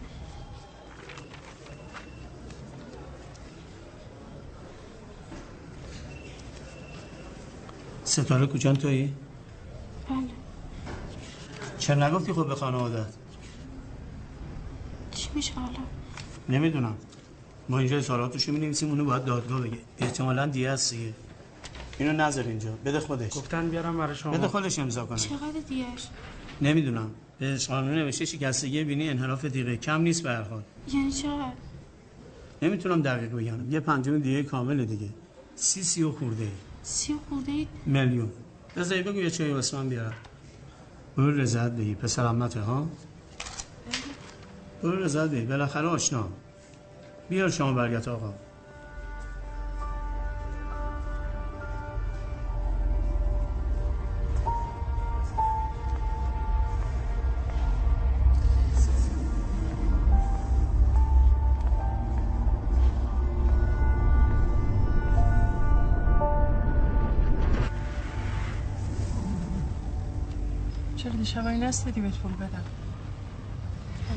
ستاره کوچان تویی؟ بله. چرا نگفتی خود به خانوادت چی میشه حالا؟ نمی‌دونم. ما اینجا اظهاراتشو می‌نویسیم اونو باید دادگاه بگه. احتمالاً دیگه است دیگه. اینو نظر اینجا. بده خودش. گفتن بیارم برای شما. بده خودش امضا کنه. چقدر دیش نمی‌دونم. به قانون نوشته شکستگی بینی انحراف دیگه کم نیست به هر حال. یعنی چقدر؟ نمی‌تونم دقیق بگم. یه پنجم دیگه کامل دیگه. سی سی و خورده. سی و خورده ای؟ میلیون. رضایی بگو یه چایی واسه من بیار برو رضایت بگی پسر عمته ها؟ برو رضایت بگی بالاخره آشنا. بیار شما برگت آقا. چرا دیشب این نستدی بهت پول بدم؟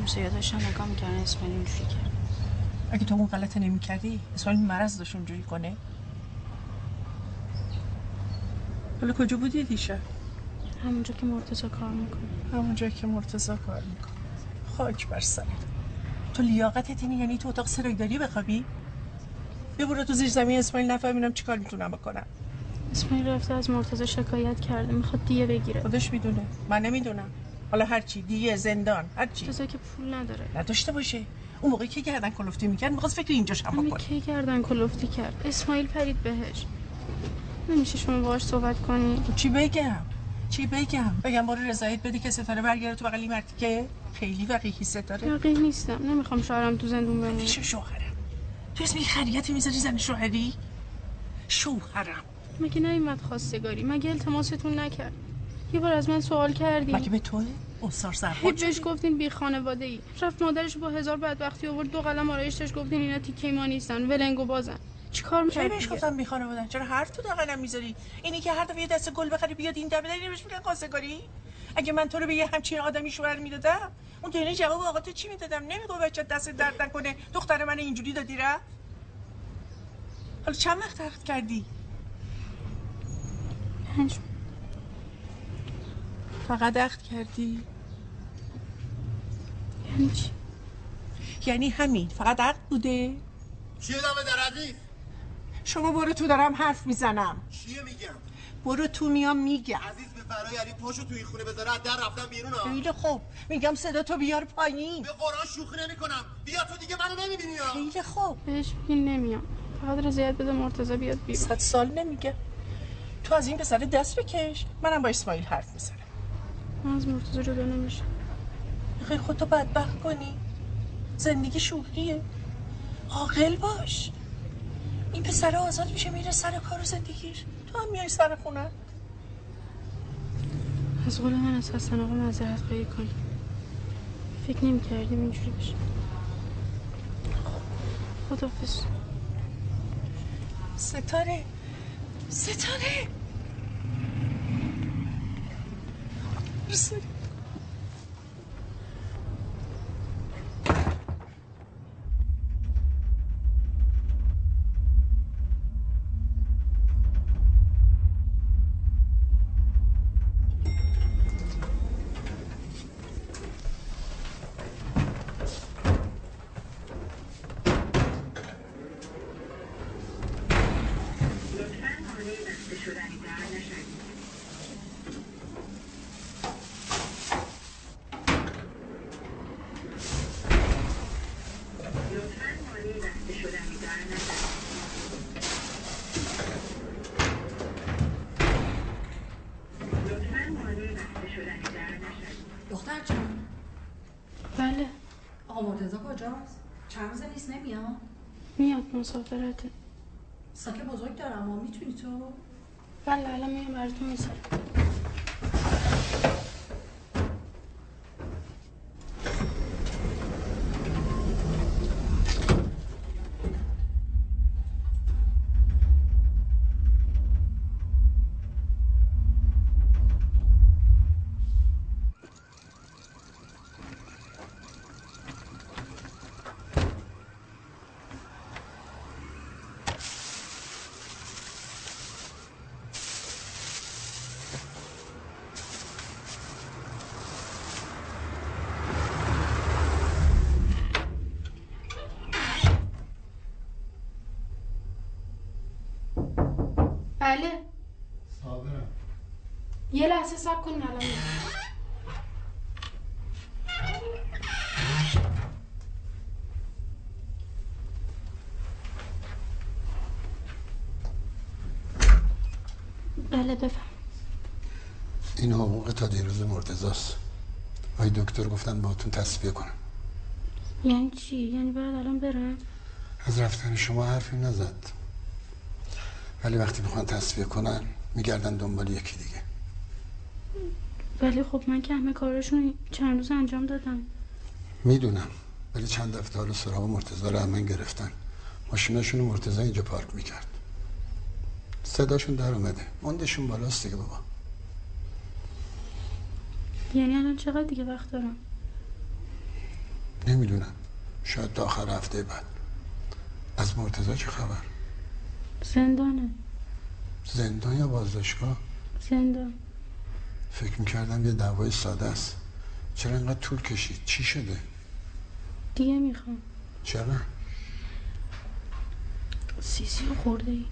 همیشه یادشم نگاه می‌کردن اسماعیل اینجوری کرد اگه تو اون غلط نمی کردی اسماعیل مرض داشت اونجوری کنه؟ حالا کجا بودی دیشب؟ همونجا که مرتضی کار می‌کنه. همونجا که مرتضی کار می‌کنه. خاک بر سرت. تو لیاقتت اینه یعنی تو اتاق سرایداری بخوابی؟ بیا برو تو زیر زمین اسماعیل نفهمیدم چیکار می‌تونم بکنم. اسماعیل رفته از مرتضی شکایت کرده می‌خواد دیه بگیره. خودش می‌دونه. من نمی‌دونم. حالا هر چی دیگه زندان هر چی. مرتضی که پول نداره. نداشته باشه. اون موقعی که گردن کلفتی می‌کرد؟ می‌خواست فکر اینجاش هم همه بکنه کی کردن کلفتی کرد؟ اسماعیل پرید بهش. نمیشه شما باهاش صحبت کنی؟ چی بگم؟ چی بگم؟ بگم برو رضایت بده که ستاره برگرده تو بغلی مردی که خیلی وقیحی ستاره یقین نیستم. نمی‌خوام شوهرم تو زندون بمونه. چه شوهرم. تو اسم این خریتی می‌ذاری زن شوهری؟ شوهرم. مگه نیومد خواستگاری مگه التماستون نکرد؟ یه بار از من سوال کردین مگه به توه؟ استار هی سرخورد بهش گفتین بی خانواده ای رفت مادرش با هزار بدبختی آورد دو قلم آرایش داشت گفتین اینا تیکه ما نیستن ولنگو بازن. چیکار می‌کردی بهش گفتم بی خانواده چرا حرف تو دقیقا می‌ذاری؟ اینی که هر دفعه یه دست گل بخری بیاد این دبه داری بهش میگن خواستگاری اگه من تو رو به یه همچین آدمی شوهر می‌دادم اون دونه جواب آقا تو چی می‌دادم؟ نمیگو بچه دست درد نکنه دختر من اینجوری دادی رفت. حالا چند وقت کردی؟ پنج فقط عقد کردی؟ یعنی چی؟ یعنی همین فقط عقد بوده؟ چیه دمه در عزیز شما برو تو دارم حرف می‌زنم. چیه میگم؟ برو تو میام میگم. عزیز به فرای علی پاشو تو این خونه بذاره از در رفتم بیرون ها. خیلی خوب. میگم صدا تو بیار پایین. به قرآن شوخی نمی کنم بیا تو دیگه منو نمی‌بینی ها. خیلی خوب. بهش بگین نمیام. فقط رضایت بده مرتضی بیاد بیرون. صد سال نمیگه. تو از این پسر دست بکش. منم با اسماعیل حرف می‌زنم. من از مرتضی جدا نمیشه. خیلی خودتو بدبخت کنی. زندگی شوخیه. عاقل باش. این پسر آزاد میشه میره سر کار و زندگیش. تو هم میای سر خونه. از قول من از حسن آقا معذرت خواهی کنی. فکر نمی کردیم اینجوری بشه. خدافز ستاره. ستاره. ستاره دختر جان بله آقا مرتضی کجاست؟ چند روزه نیست نمیاد میاد مسافرته ساک بزرگ دارم اما می‌تونی تو؟ بله الان میام براتون میسرم بله. صابرم. یه لحظه صبر کنین الان. بله بفهم. این حقوق تا دیروز مرتزاست آی دکتر گفتن باهاتون تصفیه کنم. یعنی چی؟ یعنی باید الان برم؟ از رفتن شما حرفی نزد. ولی وقتی می‌خوان تصفیه کنن میگردن دنبال یکی دیگه. ولی خب من که همه کاراشون چند روز انجام دادم. می‌دونم. ولی چند دفعه حالا سراغ مرتزا رو من گرفتن. ماشیناشون مرتزا اینجا پارک می‌کرد. صداشون در اومده. موندشون بالاست دیگه بابا. یعنی الان چقدر دیگه وقت دارم؟ نمی‌دونم. شاید تا آخر هفته بعد. از مرتزا چه خبر؟ زندانه. زندان یا بازداشتگاه؟ زندان. فکر می‌کردم یه دعوای ساده است. چرا اینقدر طول کشید؟ چی شده؟ دیگه می‌خوام. چرا؟ سیسی رو خورده ای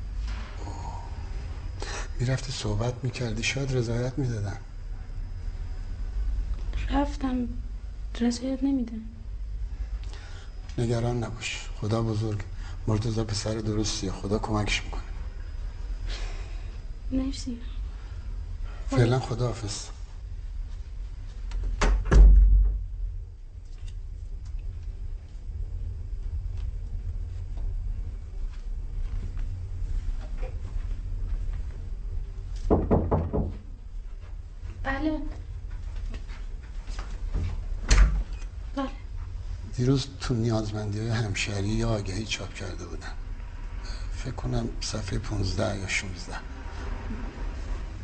می‌رفتی صحبت می‌کردی شاید رضایت می‌دادن. رفتم رضایت نمیدن نگران نباش. خدا بزرگ. مرتضی پسر درستیه خدا کمکش می‌کنه. مرسی. فعلا خدا حافظ بله بله دیروز تو نیازمندی های همشهری یا آگهی چاپ کرده بودن. فکر کنم صفحه 15 یا 16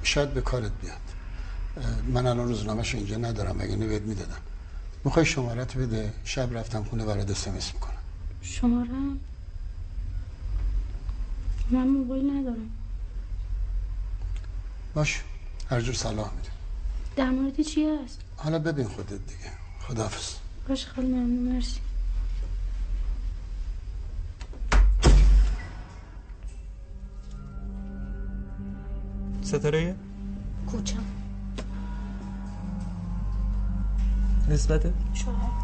شاید به کارت بیاد. من الان روزنامهش اینجا ندارم اگه نوید می‌دادم. می‌خوای شمارت بده؟ شب رفتم خونه برات اسمس می‌کنم. شمارم من موبایل ندارم. باش هر جور صلاح میده. در مورد چی هست؟ حالا ببین خودت دیگه. خداحافظ. باش خیلی ممنون مرسی ستاره؟ کوچم. نسبته چهار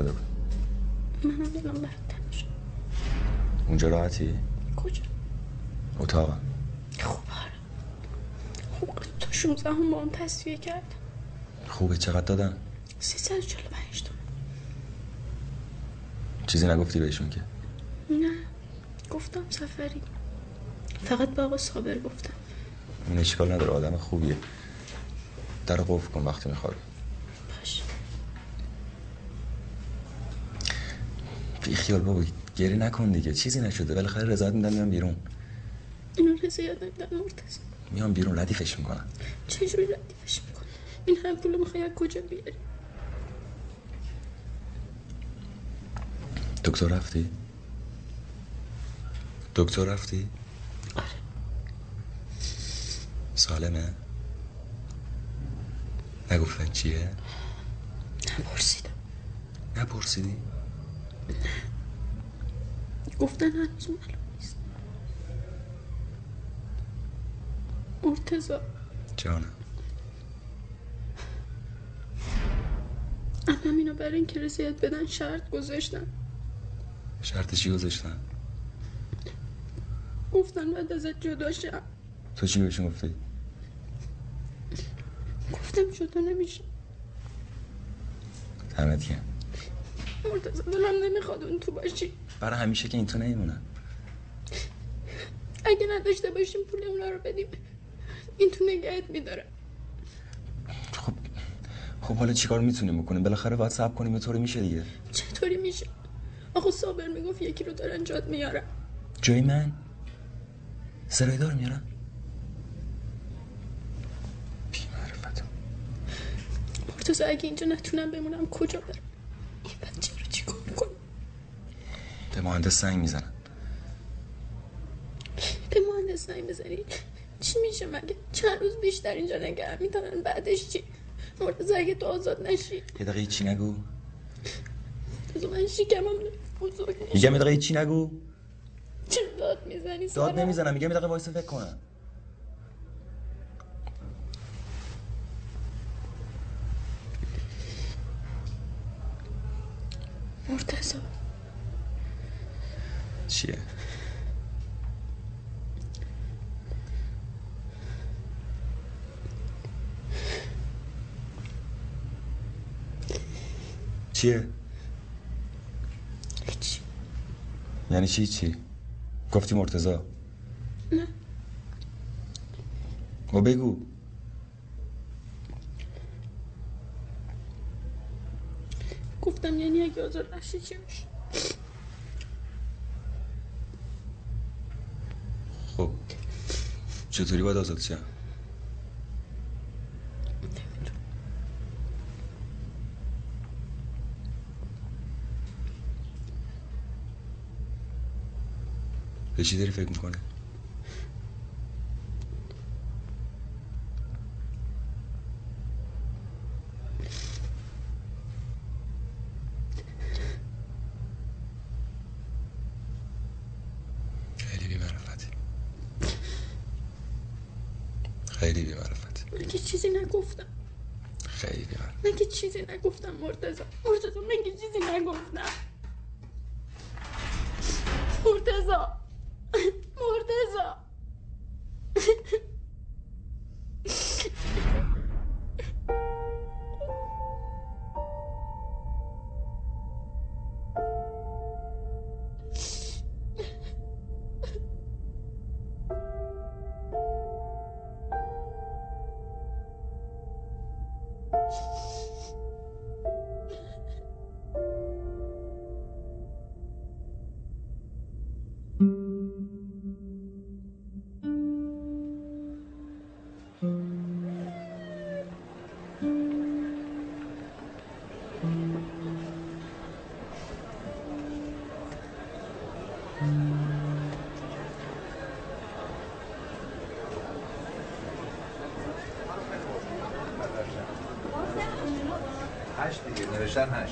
شده بود. منم دلم برات تنگ شد اونجا راحتی؟ کجا؟ اتاقم خوب آره. خوب تا 16 هم با هم تصفیه کرد خوبه چقدر دادن؟ 345 تومن. چیزی نگفتی بهشون که؟ نه گفتم سفری. فقط با آقا صابر گفتم. اون اشکال نداره آدم خوبیه. در قفل کن وقتی می‌خواد باش بی خیال بابا گری نکن دیگه چیزی نشده بالاخره رضایت میدن میام بیرون اینو رضایت نمیدن مرتضی میام بیرون ردیفش می‌کنم چجوری ردیفش می‌کنه این هم پول می‌خوای از کجا بیاری دکتر رفتی؟ دکتر رفتی؟ آره سالمه؟ نگفتن چیه؟ نپرسیدم نپرسیدی؟ گفتن هنوز معلوم نیست. مرتضا جانم. الان اینو برای اینکه رضایت بدن شرط گذاشتن. شرط چی گذاشتن؟ گفتن بعد ازت جدا شم. تو چی بهشون گفتی؟ گفتم جدا نمیشه دمت گرم. مرتضا دلم نمی‌خواد اون تو باشی. برای همیشه که این تو نمیمونم اگه نداشته باشیم پول اونا رو بدیم. این تو نگهت میداره. خب حالا چیکار می‌تونیم بکنیم؟ بالاخره باید صبر کنیم طوری میشه دیگه. چطوری میشه؟ آقا صابر می‌گفت یکی رو دارن جاد میارن. جای من؟ سرای دار میارم؟ مرتضی اگه اینجا نتونم بمونم کجا برم این بچه رو چیکار کنم به مهندس زنگ می‌زنن. به مهندس زنگ بزنی؟ چی میشه مگه؟ چند روز بیشتر اینجا نگه میدارن؟ بعدش چی؟ مرتضی اگه تو آزاد نشی. یه دقیقه چی نگو. بذار من شکمم بزرگ. میشه میگم یه دقیقه چی نگو. چرا داد می‌زنی داد نمی‌زنم میگم یه دقیقه وایس فکر کنم مرتضی چیه چیه؟ هیچ. یعنی چی؟ چی؟ گفتی مرتزا نه. و بگو. گفتم یعنی اگه آزاد نشی چی میشه خب. چطوری باید آزاد شم؟ به چی داری فکر می‌کنه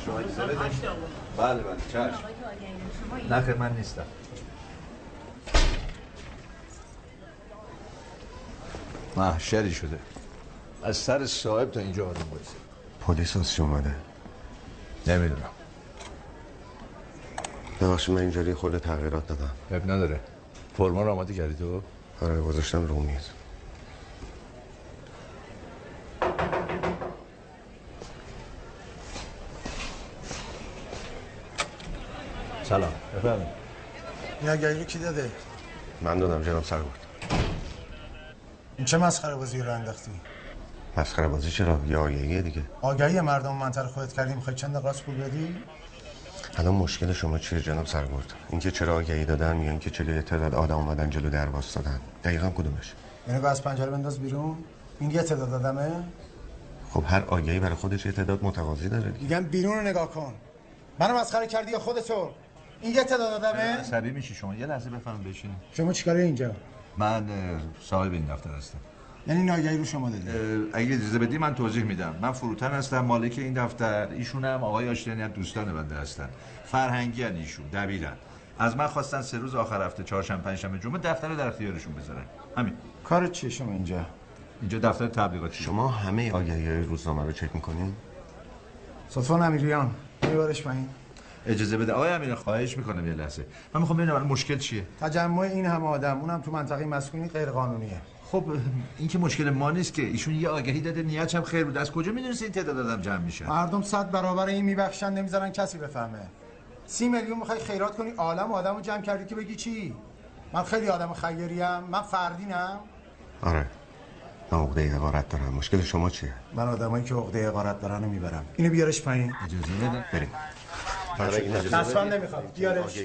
شما اجازه بدین بله بله چشم. نه خیر من نیستم. محشری شده. از سر صاحب تا اینجا آدم بایسته پلیس از اومده؟ نمی‌دونم. ببخشید من اینجوری خود تغییرات دادم. اب نداره. فرما رو آماده کردی تو؟ آره گذاشتم رو میز. سلام بفرمایید آگهی رو کی داده؟ من دادم جناب سرگرد این چه مسخره بازی رو انداختی؟ مسخره بازی چرا یه آگهیه دیگه آگهی مردم منطقه خودت کردی می‌خوای چند قاس پول بدی؟ الان مشکل شما چیه جناب سرگرد اینکه چرا آگهی دادن میگن که چلو تعداد آدم اومدن جلو در دادن دقیقا کدومش یعنی از پنجره بنداز بیرون؟ این یه تعداد آدمه؟ خب هر آگهی برای خودش یه تعداد متقاضی داره دیگه میگم بیرون رو نگاه کن منو مسخره کردی یا خودتو؟ این یه تعداد آدمه؟ عصبی میشی شما. یه لحظه بفهم بشین شما چیکاره اینجا؟ من صاحب این دفتر هستم. یعنی این آگهی رو شما دادی؟ اگه اجازه بدی من توضیح میدم. من فروتن هستم مالک این دفتر. ایشون هم آقای آشتیانی هم دوستان بنده هستن. فرهنگی هن ایشون دبیرن. از من خواستن سه روز آخر هفته چهارشنبه پنجشنبه جمعه دفتر رو در اختیارشون بذارن. همین. کار چیه شما اینجا؟ اینجا دفتر تبلیغاتی شما همه آگهی روزنامه رو چک می‌کنین؟ صدفان امیریان میبارش پایین. اجازه بده. آقای امیر خواهش می‌کنم یه لحظه. من می‌خوام ببینم مشکل چیه؟ تجمع این همه آدم اونم تو منطقه مسکونی غیر قانونیه خب این که مشکل ما نیست که ایشون یه آگهی داده نیت هم خیر بود از کجا می‌دونسته این تعداد آدم جمع میشه مردم صد برابر این میبخشن نمی‌ذارن کسی بفهمه. سی میلیون می‌خوای خیرات کنی؟ عالم آدم رو جمع کردی که بگی چی؟ من خیلی آدم خیریم من فردینم. آره. من عقده حقارت دارم. مشکل شما چیه؟ من آدمایی که عقده حقارت دارن رو می‌برم. اینو بیارش پایین. اجازه بده. بریم. دستمند نمی‌خوام بیارش.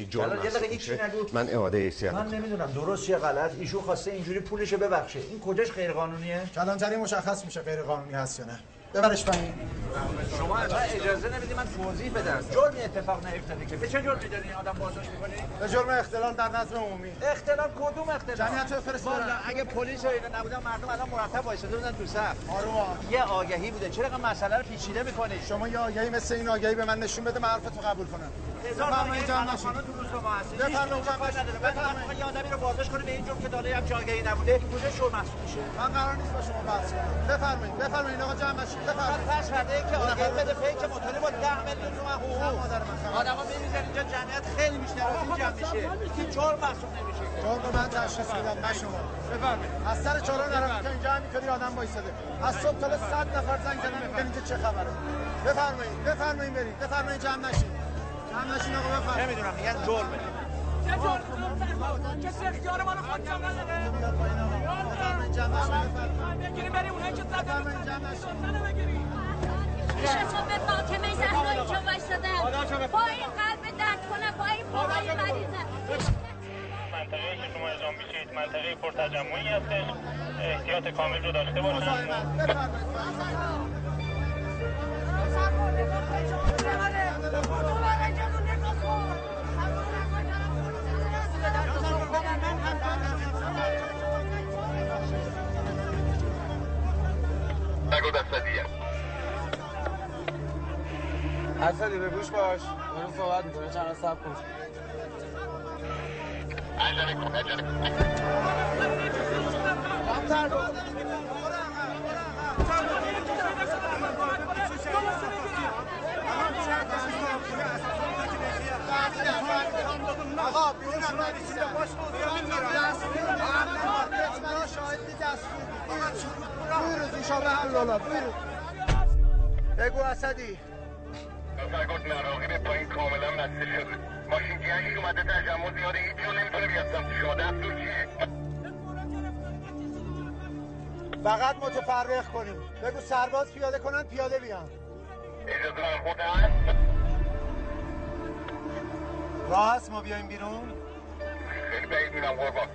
من اعاده حیثیت من. نمی‌دونم درست یا غلط. ایشون خواسته اینجوری پولشو ببخشه. این کجاش غیر قانونیه کلانتری مشخص میشه غیر قانونی هست یا نه. ببرش پایین. شما اجازه نمیدی من توضیح بدم. جرمی اتفاق نیفتاده که. به چه جرمی داری این آدم بازداشت می‌کنی؟ به جرم اختلال در نظم عمومی. اختلال کدوم اختلال؟ جمعیت رو فرست والا برم. اگه پلیس و اینا نبودن مردم الان مرتب وایساده بودن تو صف آروم یه آگهی بوده. چرا مسئله رو پیچیده می‌کنی؟ شما یه آگهی مثل این آگهی به من نشون بده من حرفتو قبول کنم. هزار تا ما هستی بفرمایید بفرمایید. یه آدمی رو بازداشت کنی به این جرم که داده هم جاگهی نبوده. کجا شور محسوب میشه؟ من قرار نیست با شما بحث کنم. بفرمایید بفرمایید آقا جمع نشید بفرمایید. پس فرده که آگهی بده فیک با 10 میلیون تومن سر حقوق مادر من. آدما میریزن اینجا جمعیت خیلی بیشتر از این جمع میشه. که جرم محسوب نمیشه. جرم من تشخیص میدم نه شما. بفرمایید. از سر نرفت که اینجا همینطوری آدم وایساده. از صبح تا 100 نفر زنگ زدن میگن اینجا چه خبره. بفرمایید بفرمایید برید. بفرمایید جمع نشید. نمی‌دونم میگن جرمه. کسی اختیار منو خود جمع نداره بفرمایید جمع نشید بگیری بری اونایی که زدن بفرمایید جمع نشید منو بگیری چطور به فاطمه زهرا اینجا وایسادن با این قلب درد کنه با این پاهای مریضه منطقه که شما اعزام میشید منطقه پرتجمعی هستش احتیاط کامل رو داشته باشید نگو دستدیه اسدی به گوش باش. داریم صحبت می‌کنه چند سب کن. عجله کن عجله کن آقا بیرون هم نریسیدم دستور مرا شاهد بی دستور بویروز بگو اسدی. فرگوت مراقی به پایین کاملا بسته شده ماشین جنگی اومده تجمع زیاده. هیچ جا نمی‌تونه بیاد سمت شما. دستور چیه؟ فقط متفرق کنیم. بگو سرباز پیاده کنن پیاده بیان. اجازه برخورد هست؟ راه هست ما بیایم بیرون. خیلی بعید میرم قربان.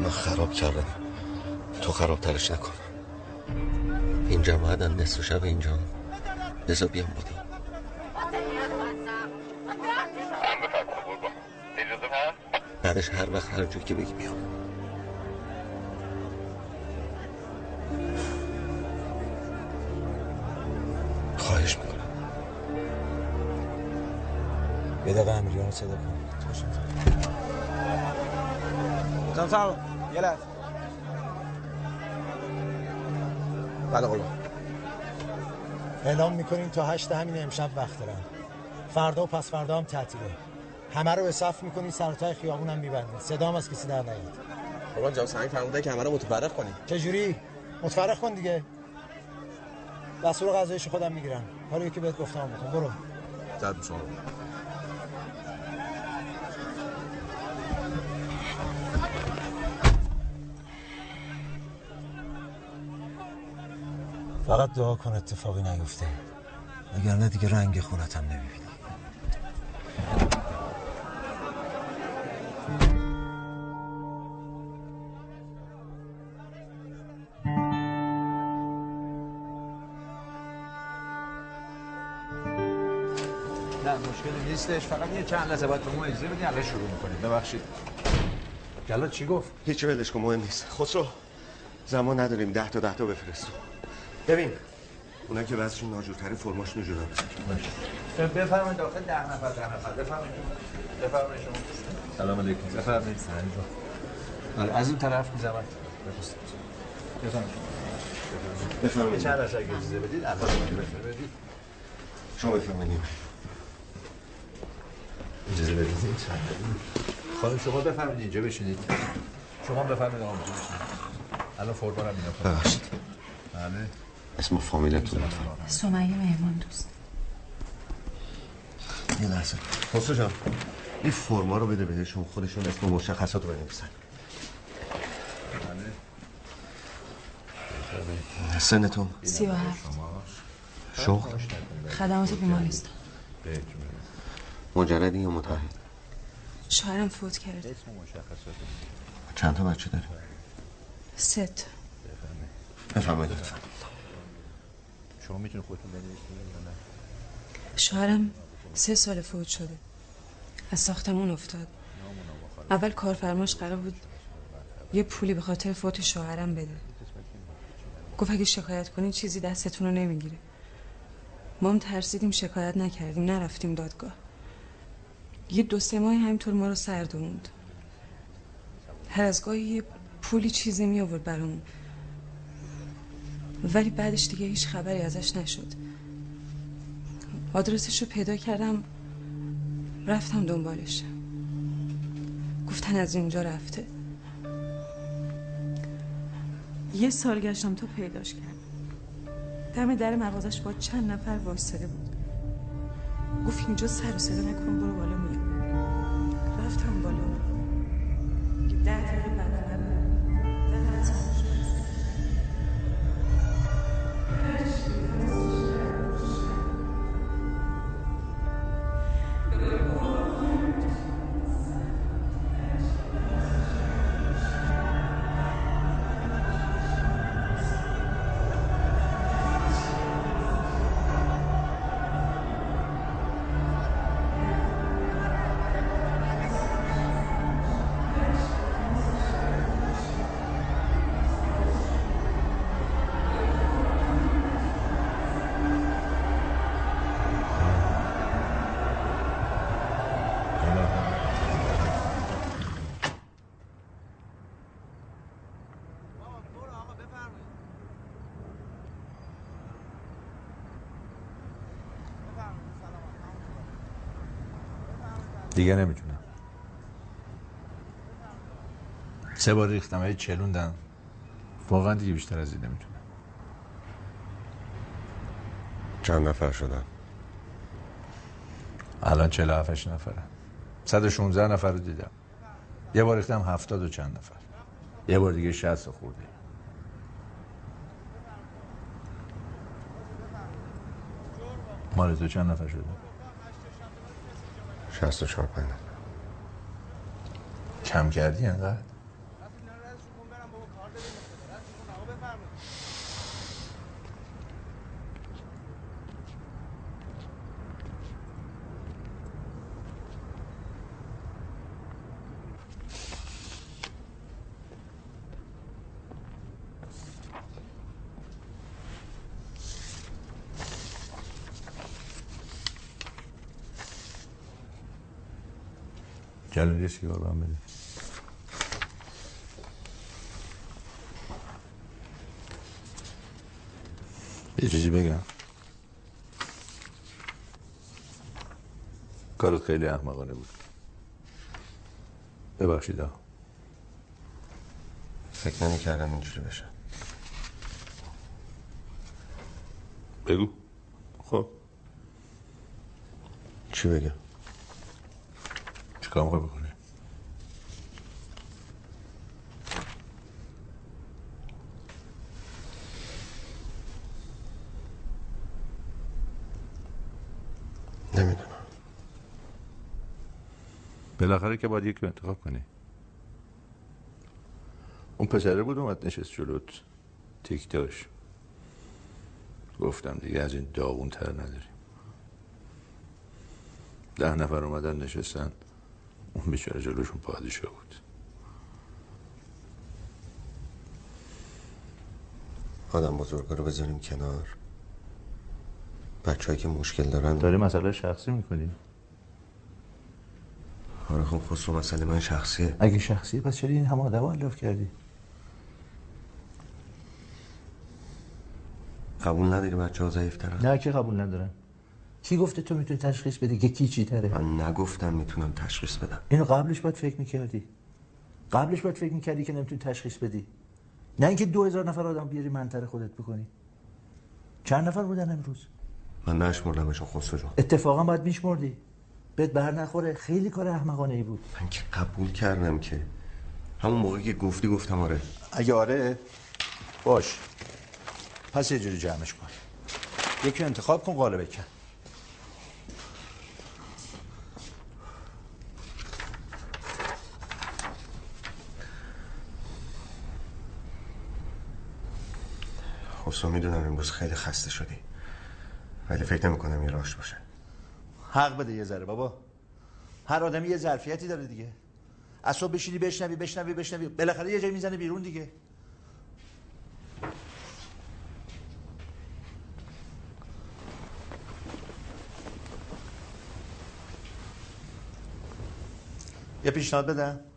من خراب کردم. تو خراب ترش نکن. این جماعت هم نصف شب اینجا. بذار بیام بودم بعدش هر وقت هر جور که بگی بیام. یه دقیقه امیریان رو صدا کن جان سلام. یه لحظه. بله قربان. اعلام می‌کنیم تا هشت همین امشب وقت دارن فردا و پس فردا هم تعطیله. همه رو به صف می‌کنین سرتای خیابون هم میبندین صدام از کسی در نیاد. قربان جان سنگ فرمودن که همه رو متفرق کنیم چجوری؟ متفرق کن دیگه. دستور غذایش خودم می‌گیرم. حالا که بهت گفتم بکن برو. زد شما. فقط دعا کن اتفاقی نیفته. وگرنه دیگه رنگ خونتم نمی‌بینی. مشکلی نیستش. فقط یه چند لحظه باید به ما اجازه بدین الان شروع می‌کنیم. ببخشید. جلال چی گفت؟ هیچ ولش کن مهم نیست. خسرو زمان نداریم ده تا ده تا بفرستم ببین اونا که وضعشون ناجورتری فرماشونو جدا بزن. بفرمایید داخل ده نفر ده نفر. بفرمایید. بفرمایید شما. سلام علیکم. بفرمایید. بله از اون طرف می زحمت بفرمایید. بفرمایید. یه چند لحظه اگه اجازه بدید؟ الان بدید شما بفرمایید. اجازه بدید؟ خانم شما بفرمایید اینجا بشینید. شما بفرمایید آقا اینجا بشینید. الان فوربار هم اینا ببخشید. بله. اسم و فامیلتون لطفا. سمیه مهمان دوست. یه لحظه. خسرو جان این فرما رو بده بهشون خودشون اسم و مشخصات رو بنویسن. سنتون؟ سی و هفت. شغل؟ خدمات بیمارستان. مجردی یا متحد؟ شوهرم فوت کرده. چند تا بچه داری؟ ست بفرمایید لطفا. شما می‌تونید خودتون بنویسید یا نه؟ شوهرم سه سال فوت شده. از ساختمون افتاد. اول کارفرماش قرار بود یه پولی به خاطر فوت شوهرم بده. گفت اگه شکایت کنین چیزی دستتون رو نمی‌گیره. ما هم ترسیدیم شکایت نکردیم نرفتیم دادگاه. یه دو سه ماهی همینطور ما رو سردموند هر از گاهی یه پولی چیزی می آورد برامون. ولی بعدش دیگه هیچ خبری ازش نشد. آدرسش رو پیدا کردم رفتم دنبالش. گفتن از اینجا رفته. یه سال گشتم تا پیداش کردم. دم در مغازش با چند نفر وایستاده بود. گفت اینجا سر و صدا نکن برو بالا میام دیگه نمی‌تونم. سه بار ریختم هی چلوندم واقعا دیگه بیشتر از این نمی‌تونم. چند نفر شدن؟ الان 47 نفرم 116 نفر رو دیدم. یه بار ریختم 70 و چند نفر. یه بار دیگه 60 خورده مال تو چند نفر شده؟ 64 پنج نفر کم کردی انقدر؟ یه سیگار برام بده یه چیزی بگم. کارت خیلی احمقانه بود. ببخشید ها فکر نمی کردم اینجوری بشه. بگو. خب. چی بگم؟ چیکار می‌خوای بکنی؟ نمی‌دونم. بالاخره که باید یکی انتخاب کنی. اون پسره بود اومد نشست جلوت. تیک داشت. گفتم دیگه از این داغون تر نداریم. ده نفر اومدن نشستن. بیچاره جلوشون پادشاه بود. آدم بزرگا رو بذاریم کنار. بچه که مشکل دارن. داری مسئله شخصی می‌کنی؟ آره خب خسرو مسئله من شخصیه. اگه شخصیه پس چرا این همه آدم الاف کردی؟ قبول نداری بچه ها ضعیف نه که قبول ندارن کی گفته تو می‌تونی تشخیص بدی؟ که کی چی تره؟ من نگفتم می‌تونم تشخیص بدم. اینو قبلش باید فکر می‌کردی. قبلش باید فکر می‌کردی که نمی‌تونی تشخیص بدی. نه اینکه دو هزار نفر آدم بیاری منطقه خودت بکنی. چند نفر بودن امروز؟ من نشمردمشون خسرو جان اتفاقا باید میشمردی. بهت بر نخوره. خیلی کار احمقانه ای بود. من که قبول کردم که همون موقعی که گفتی گفتم آره. اگه آره باش. پس یه جوری جمعش کن. یکی انتخاب کن قاله بکن خسرو می‌دونم امروز خیلی خسته شدی. ولی فکر نمی‌کنم این راش باشه. حق بده یه ذره بابا. هر آدمی یه ظرفیتی داره دیگه. صبح بشینی بشنوی بشنوی بشنوی. بالاخره یه جایی می‌زنه بیرون دیگه. یه پیشنهاد بدم.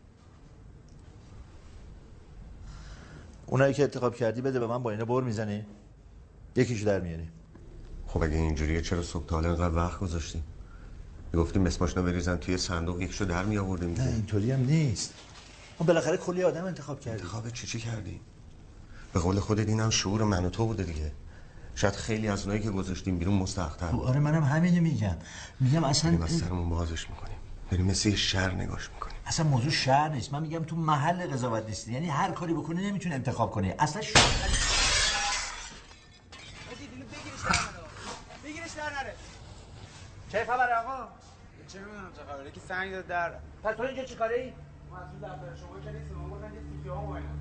اونایی که انتخاب کردی بده به من با اینا بر می‌زنی. یکیشو در میاری. خب اگه اینجوریه چرا صبح تا حالا وقت گذاشتیم؟ گفتیم مسماشنا بریزن توی صندوق یکیشو در می آوردیم نه اینطوری هم نیست. ما بالاخره کلی آدم انتخاب کردیم انتخاب چی چی کردی؟ به قول خودت اینم شعور من و تو بوده دیگه. شاید خیلی از اونایی که گذاشتیم بیرون مستحق‌تر آره منم همینو میگم. میگم اصلا بریم از سرمون بازش می‌کنیم. بریم مثل یه شهر نگاش می‌کنیم. اصلا موضوع شهر نیست. من میگم تو محل قضاوت نیستی. یعنی هر کاری بکنی نمی‌تونی انتخاب کنی. اصلا شهر بگیرش در نره. چه خبره آقا؟ چه می‌دونم چه خبره؟ که سنگ داد در پس تو اینجا چیکاره ای اون دفتر شما که نیستم ما بردن یه سیفی ها اومدن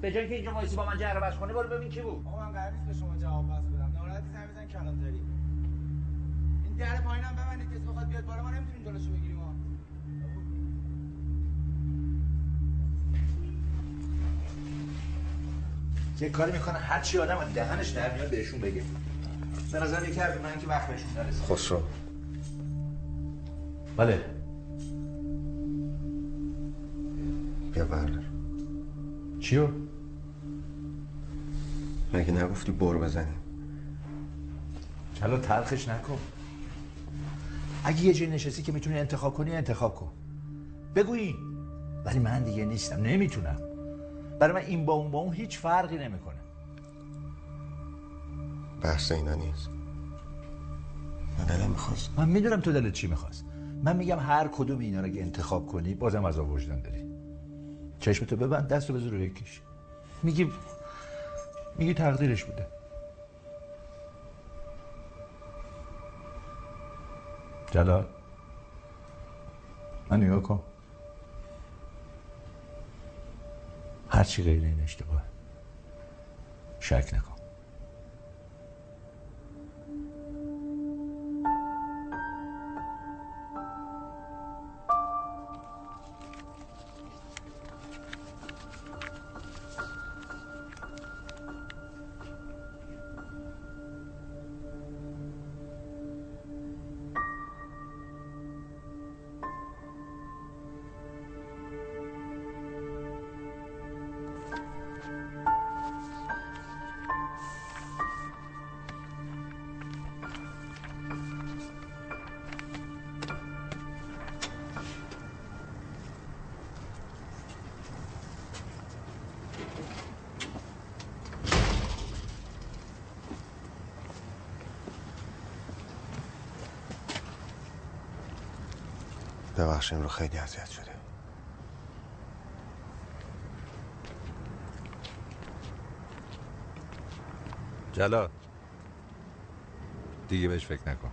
به جای که اینجا وایسی با من جهر بس کنی برو ببین کی بود. آقا من قرار نیست به شما جواب پس بدم. ناراحتی زنگ بزن کلانتری این در پایینم ببندید. کسی بخواد بیاد بالا ما نمی‌تونیم جلوشو بگیریم. یه کاری می‌کنه هر چی آدم از دهنش در میاد بهشون بگه. به نظر یکی از من که وقت بهشون نرسید خسرو بله. بیا بردار. چیو؟ مگه نگفتی بر بزنیم چلا تلخش نکن. اگه یه جایی نشستی که می‌تونی انتخاب کنی انتخاب کن. بگو این ولی من دیگه نیستم. نمی‌تونم. برای من این با اون با اون هیچ فرقی نمی‌کنه. بحث اینا نیست. من دلم می‌خواست. من می‌دونم تو دلت چی می‌خواست. من میگم هر کدوم اینا رو که انتخاب کنی بازم از وجدان داری. چشمتو ببند دستو بذار رو یکیش میگی میگی تقدیرش بوده. جلال من نگاه کن. هرچی غیر این اشتباه. شک نکن. ببخشیم رو خیلی اذیت شده جلال دیگه بهش فکر نکن.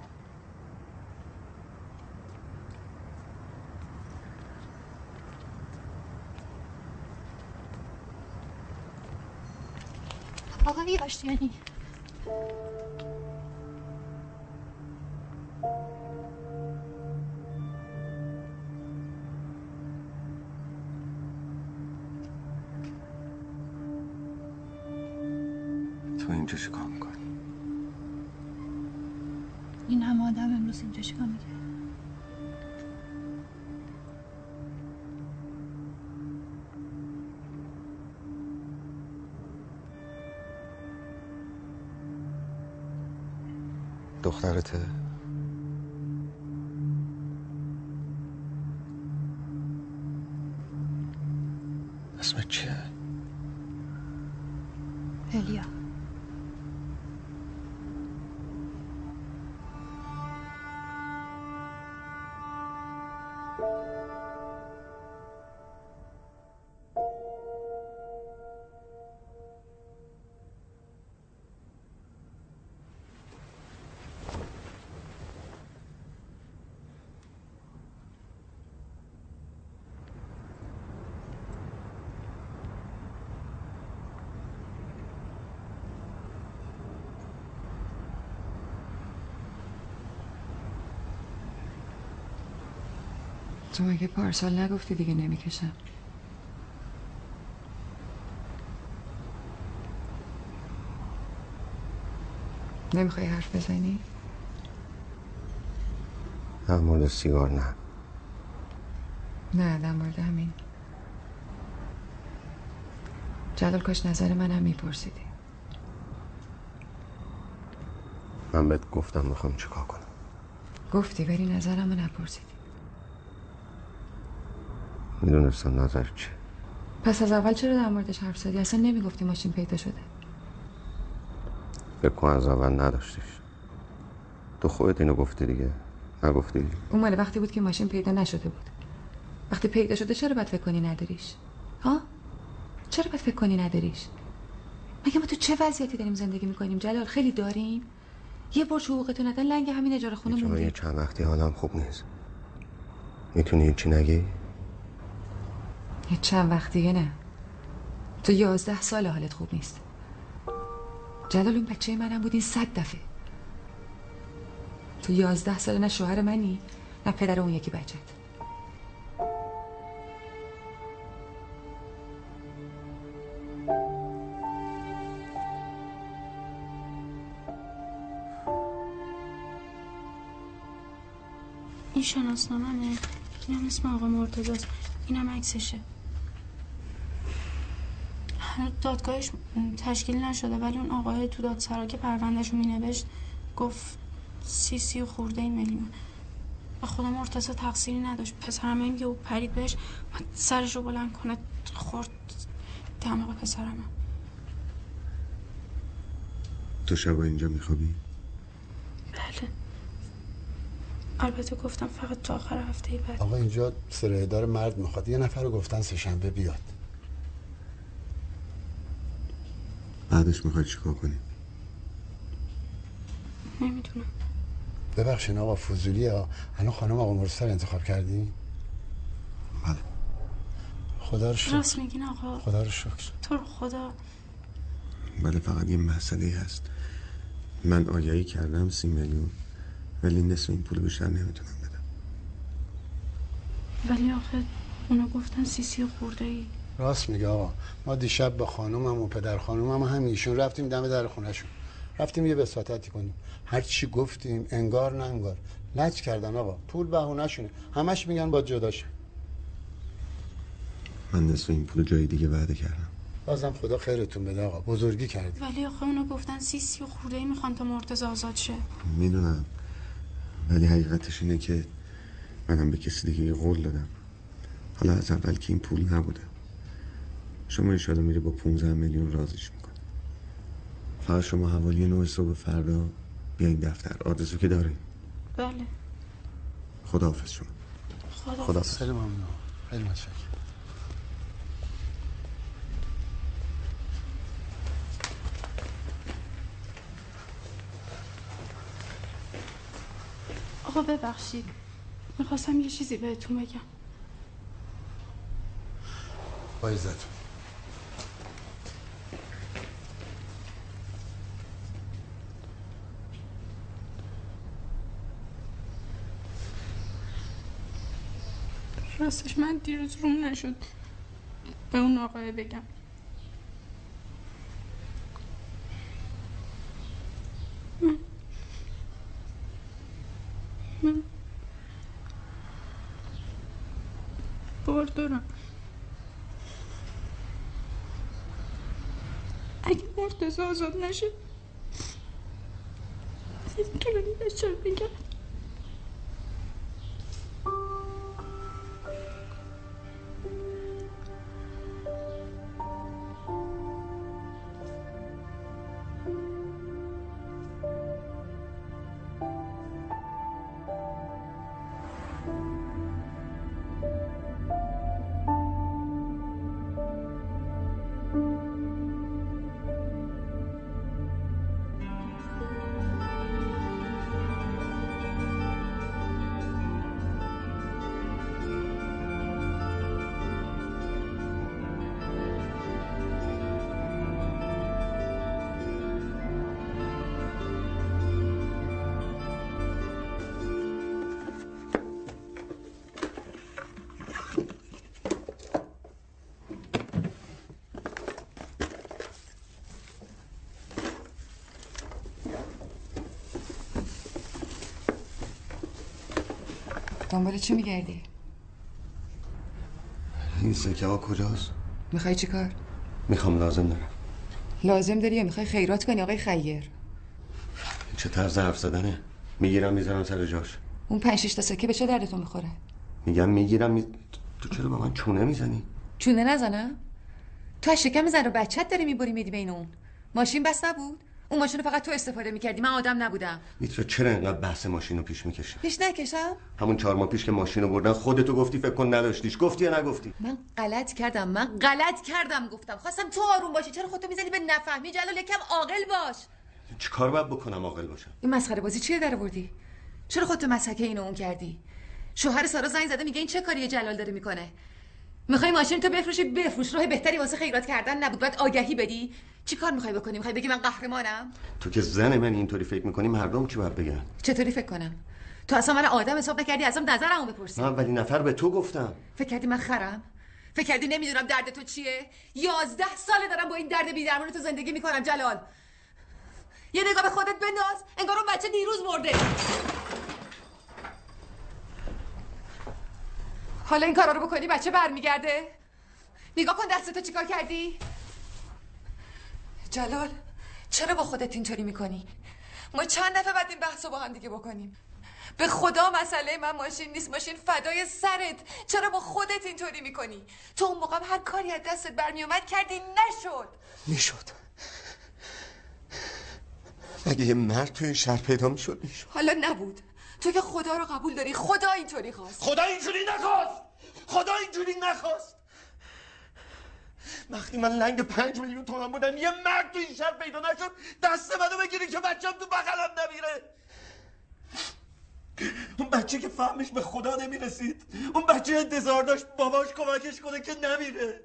آقای آشتیانی تو مگه پارسال نگفتی دیگه نمی‌کشم؟ نمی‌خوای حرف بزنی؟ در مورد سیگار نه. نه در مورد همین. جلال کاش نظر منم میپرسیدی. من بهت گفتم می‌خوام چیکار کنم. گفتی ولی نظرم رو نپرسیدی. می‌دونستم نظر چیه. پس از اول چرا در موردش حرف زدی؟ اصلا نمی‌گفتی ماشین پیدا شده. فکر کن از اول نداشتیش. تو خودت اینو گفتی دیگه نگفتی؟ اون مال وقتی بود که ماشین پیدا نشده بود. وقتی پیدا شده چرا باید فکر کنی نداریش؟ ها؟ چرا باید فکر کنی نداریش؟ مگه ما تو چه وضعیتی داریم زندگی می‌کنیم جلال؟ خیلی داریم. یه برج حقوقتو ندن لنگ همین اجاره خونه یه موندی چند وقتی حالم خوب نیست. می‌تونی هیچی نگی؟ یه چند وقتیه نه. تو یازده سال حالت خوب نیست. جلال اون بچه منم بود این صد دفعه. تو یازده سال نه شوهر منی نه پدر اون یکی بچت این شناسنامه اینم اسم آقا مرتضاست اینم عکسشه. هنوز دادگاهش تشکیل نشده ولی اون آقای تو دادسرا که پروندهش رو مینوشت گفت سی سی و خورده این میلیون. و خدا مرتضی تقصیری نداشت. پسرم این که او پرید بهش و سرش رو بلند کنه خورد دماغ پسرم تو شبا اینجا میخوابی؟ بله. البته گفتم فقط تا آخر هفته بعد. آقا اینجا سرهدار مرد می‌خواد. یه نفر رو گفتن سهشنبه بیاد. بعدش می‌خوای چیکار کنی؟ نمی‌دونم. ببخشین آقا فضولی ها الان خانم آقا مرسل انتخاب کردی؟ بله. خدا رو شکر. راست میگین آقا. خدا رو شکر. تو رو خدا. ولی فقط یه مسئله هست. من آگهی کردم سی میلیون ولی نصف این پول بیشتر نمی‌تونم بدم. ولی آخه اونا گفتن سی سی خورده ای راست میگه آقا. ما دیشب با خانومم و پدر خانومم هم ایشون رفتیم دم در خونهشون رفتیم یه بساطتی کنیم. هر چی گفتیم انگار نه انگار. لج کردن آقا. پول بهونه شونه. همش میگن با جدا شه من نصف این پول جای دیگه وعده کردم. بازم خدا خیرتون بده آقا. بزرگی کردی. ولی آخه اونا گفتن سی سی و خورده ای می‌خوان تا مرتضی آزاد شه. می‌دونم. ولی حقیقتش اینه که منم به کسی دیگه قول دادم. حالا از اول که این پول نبوده. شما ایشالا میری با 15 میلیون رازش می‌کنه. فقط شما حوالی نوع صبح فردا بیاین دفتر. آدرسو که دارین بله. خداحافظ شما. خدا خدا خیلی ممنون خیلی متشکرم. آقا ببخشید. می‌خواستم یه چیزی بهتون بگم. با عزت راستش من دیروز روم نشد. به اون آقای بگم. من بار دارم. اگه مرتضی آزاد نشه طولانی بشه میگم؟ دنبال چی میگردی؟ این سکه ها کجاست؟ می‌خوای چی کار؟ می‌خوام لازم دارم. لازم داری یا می‌خوای خیرات کنی آقای خیر؟ چه طرز حرف زدنه؟ می‌گیرم می‌ذارم سر جاش. اون پنج تا سکه به چه دردتون می‌خوره؟ میگم می‌گیرم می... تو چرا با من چونه می‌زنی؟ چونه نزنم؟ تو از شکم زن رو بچت داری می‌بری میدی بین اون. ماشین بس نبود؟ اون ماشین رو فقط تو استفاده می‌کردی. من آدم نبودم. میترا چرا اینقدر بحث ماشین رو پیش می‌کشی؟ پیش نکشم. همون چهار ماه پیش که ماشین رو بردن خودتو گفتی فکر کن نداشتیش. گفتی یا نگفتی؟ من غلط کردم. من غلط کردم گفتم. خواستم تو آروم باشی. چرا خودتو می‌زنی به نفهمی؟ جلال یکم عاقل باش. چیکار باید بکنم عاقل باشم؟ این مسخره بازی چیه در آوردی؟ چرا خودتو مسحکه اینو اون کردی؟ شوهر سارا زنگ زده میگه این چه کاری جلال داره می‌کنه؟ می‌خوای ماشین تو بفروشی؟ بفروش. راه بهتری واسه خیرات کردن نبود. باید آگهی بدی. چی کار می‌خوای بکنی؟ می‌خوای بگی من قهرمانم؟ تو که زن من اینطوری فکر می‌کنی مردم چی باید بگن؟ چطوری فکر کنم؟ تو اصلا من آدم حساب نکردی ازم نظرمو بپرسی. من اولین نفر به تو گفتم. فکر کردی من خرم؟ فکر کردی نمی‌دونم درد تو چیه؟ یازده ساله دارم با این درد بیدرمان تو زندگی می‌کنم جلال. یه نگاه به خودت بنداز. انگار اون بچه دیروز مرده. حالا این کارا رو بکنی بچه برمیگرده. نگاه کن دستتو چیکار کردی؟ جلال چرا با خودت اینطوری می‌کنی؟ ما چند دفعه بعد این بحث رو با هم دیگه بکنیم. به خدا مسئله من ماشین نیست ماشین فدای سرت. چرا با خودت اینطوری می‌کنی؟ تو اون موقع هر کاری از دستت برمیومد کردی نشد. می‌شد. اگه یه مرد توی این شهر پیدا می‌شد می‌شد. حالا نبود. تو که خدا رو قبول داری خدا اینطوری خواست. خدا اینجوری نخواست. خدا اینجوری نخواست. وقتی من لنگ پنج میلیون تومن بودم یه مرد تو این شهر پیدا نشد دست منو بگیری که بچم تو بغلم نمیره. اون بچه که فهمش به خدا نمی‌رسید اون بچه انتظار داشت باباش کمکش کنه که نمیره.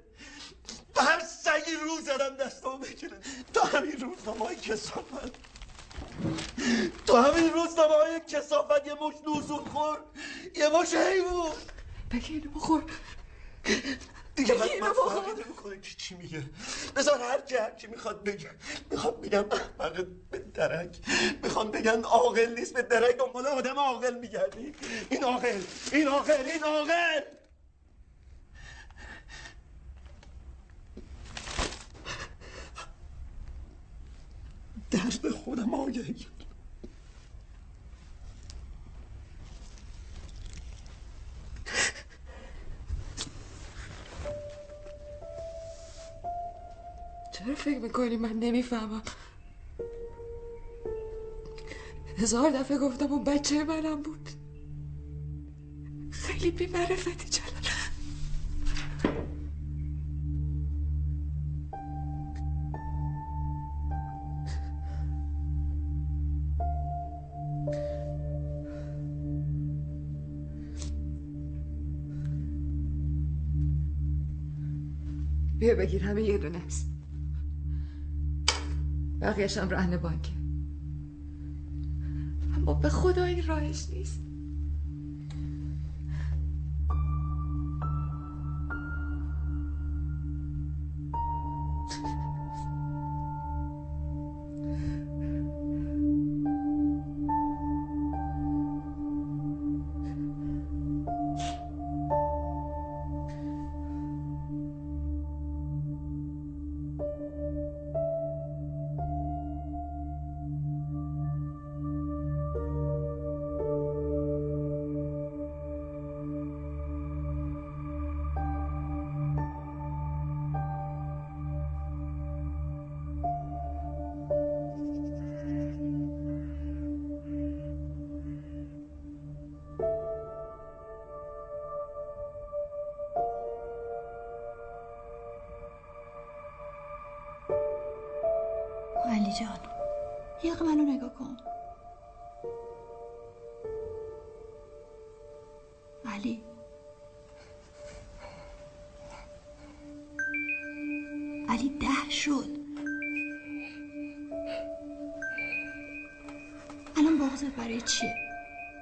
به هر سگی رو زدم دستمو بگیره. تا همین روزنامه های کسافت. تا همین روزنامه های کسافت یه مش نوزون خور. یه مش حیوون بگی اینو بخور. دیگه بگی من اینو من بخور. فهمیده می‌کنه که چی میگه. بذار هر کی هر چی می‌خواد بگه. می‌خواد بگم احمق به درک. می‌خوان بگن عاقل نیست. به درک دنبال آدم عاقل میگردی. این عاقل این عاقل این عاقل. درد خودم آگهی چرا فکر می‌کنی من نمی‌فهمم؟ هزار دفعه گفتم اون بچه منم بود. خیلی بی معرفتی بیا بگیر همه یه دونه است. بقیهش هم رهن بانکه. اما به خدا این راهش نیست.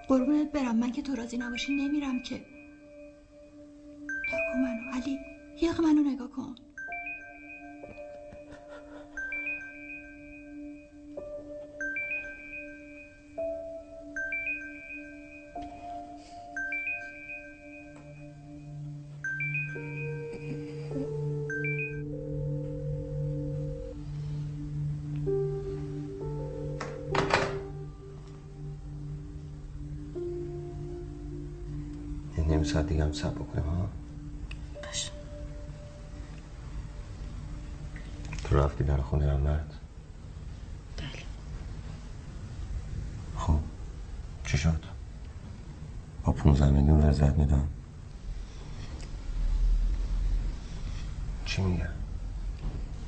قربونت برم. من که تو راضی نباشی نمیرم که. نگاه کن منو. علی دقیقه منو نگاه کن. دیگه هم سب بکنیم ها؟ باشه. تو رفتی در خونه هم مرد؟ بله. خب چی شد؟ با 15 میلیون رضایت میدم. چی میگه؟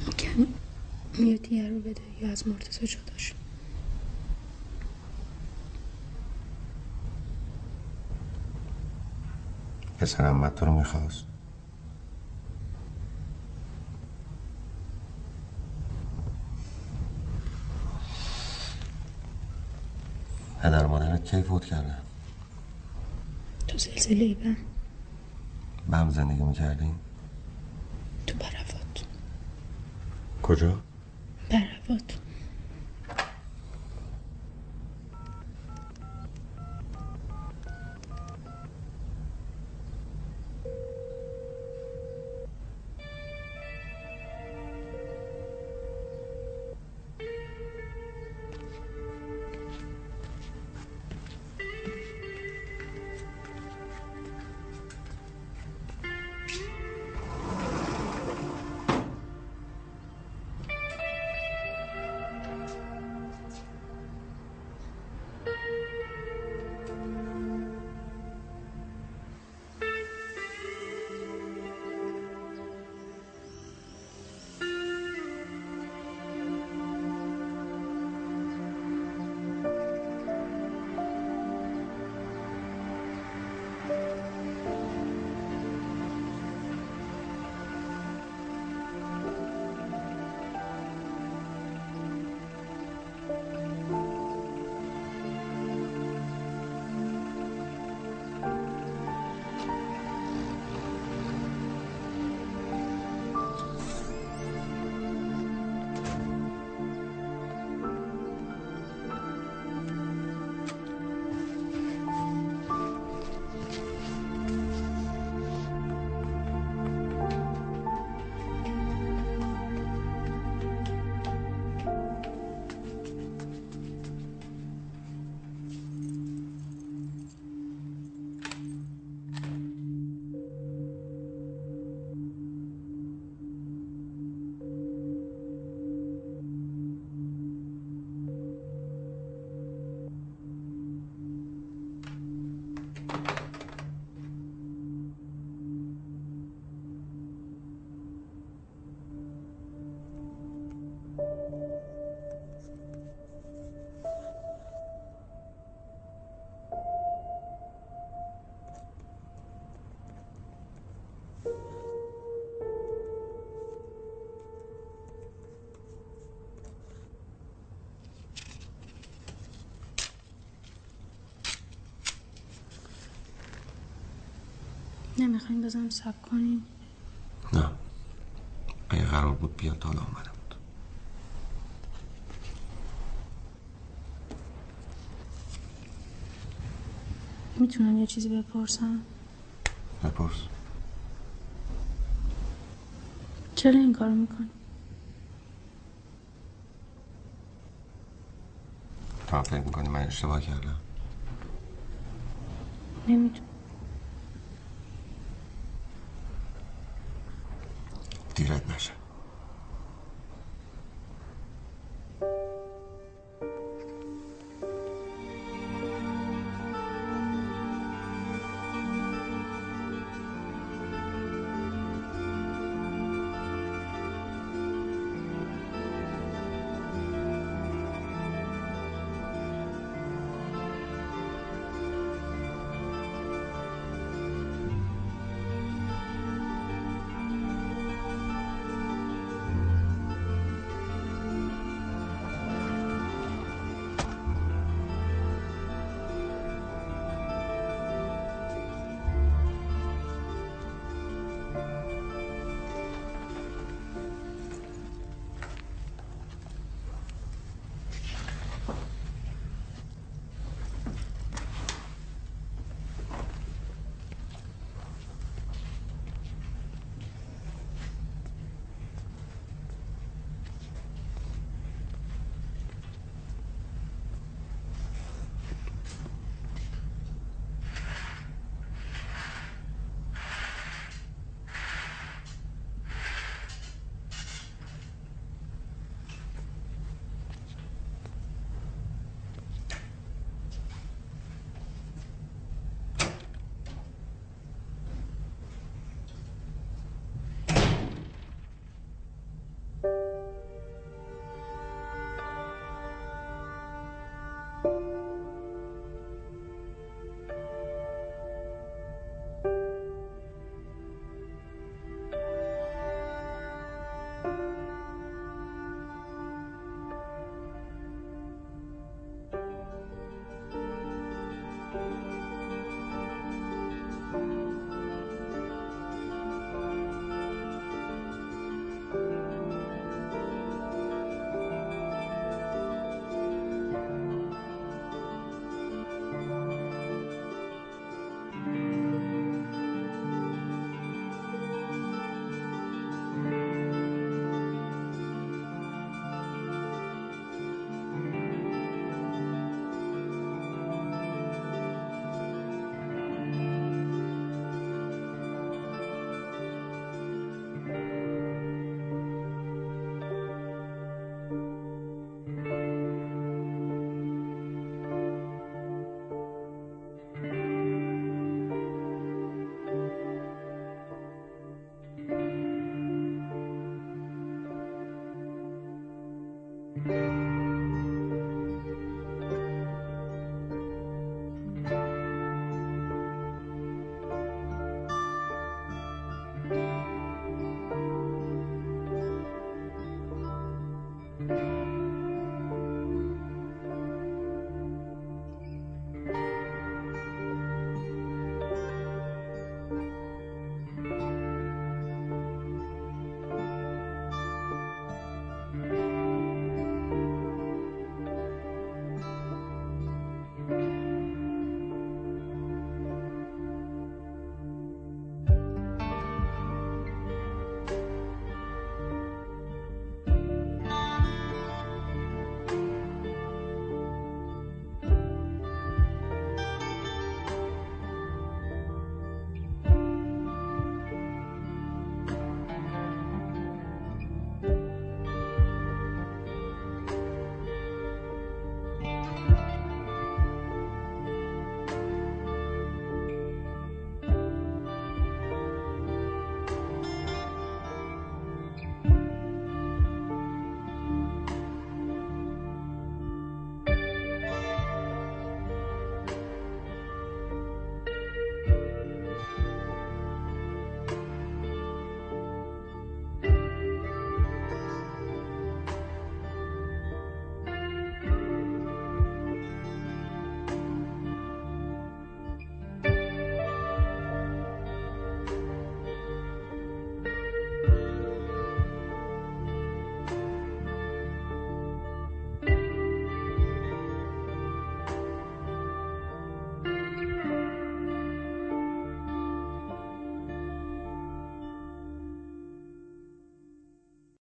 میگم میاد دیگه رو بده یا از مرتضی جداش. پسر امت تو رو می‌خواست. پدر مادرت کی فوت کرده؟ تو زلزله ای بم به هم زندگی می‌کردیم تو برفات. کجا؟ برفات. نمی‌خواین بازم سب کنین نه. اگه قرار بود بیاد حالا آمده بود. می‌تونم یه چیزی بپرسم؟ بپرس. چرا این کارو می‌کنی؟ تو فکر می‌کنی من اشتباه کردم؟ نمی‌دونم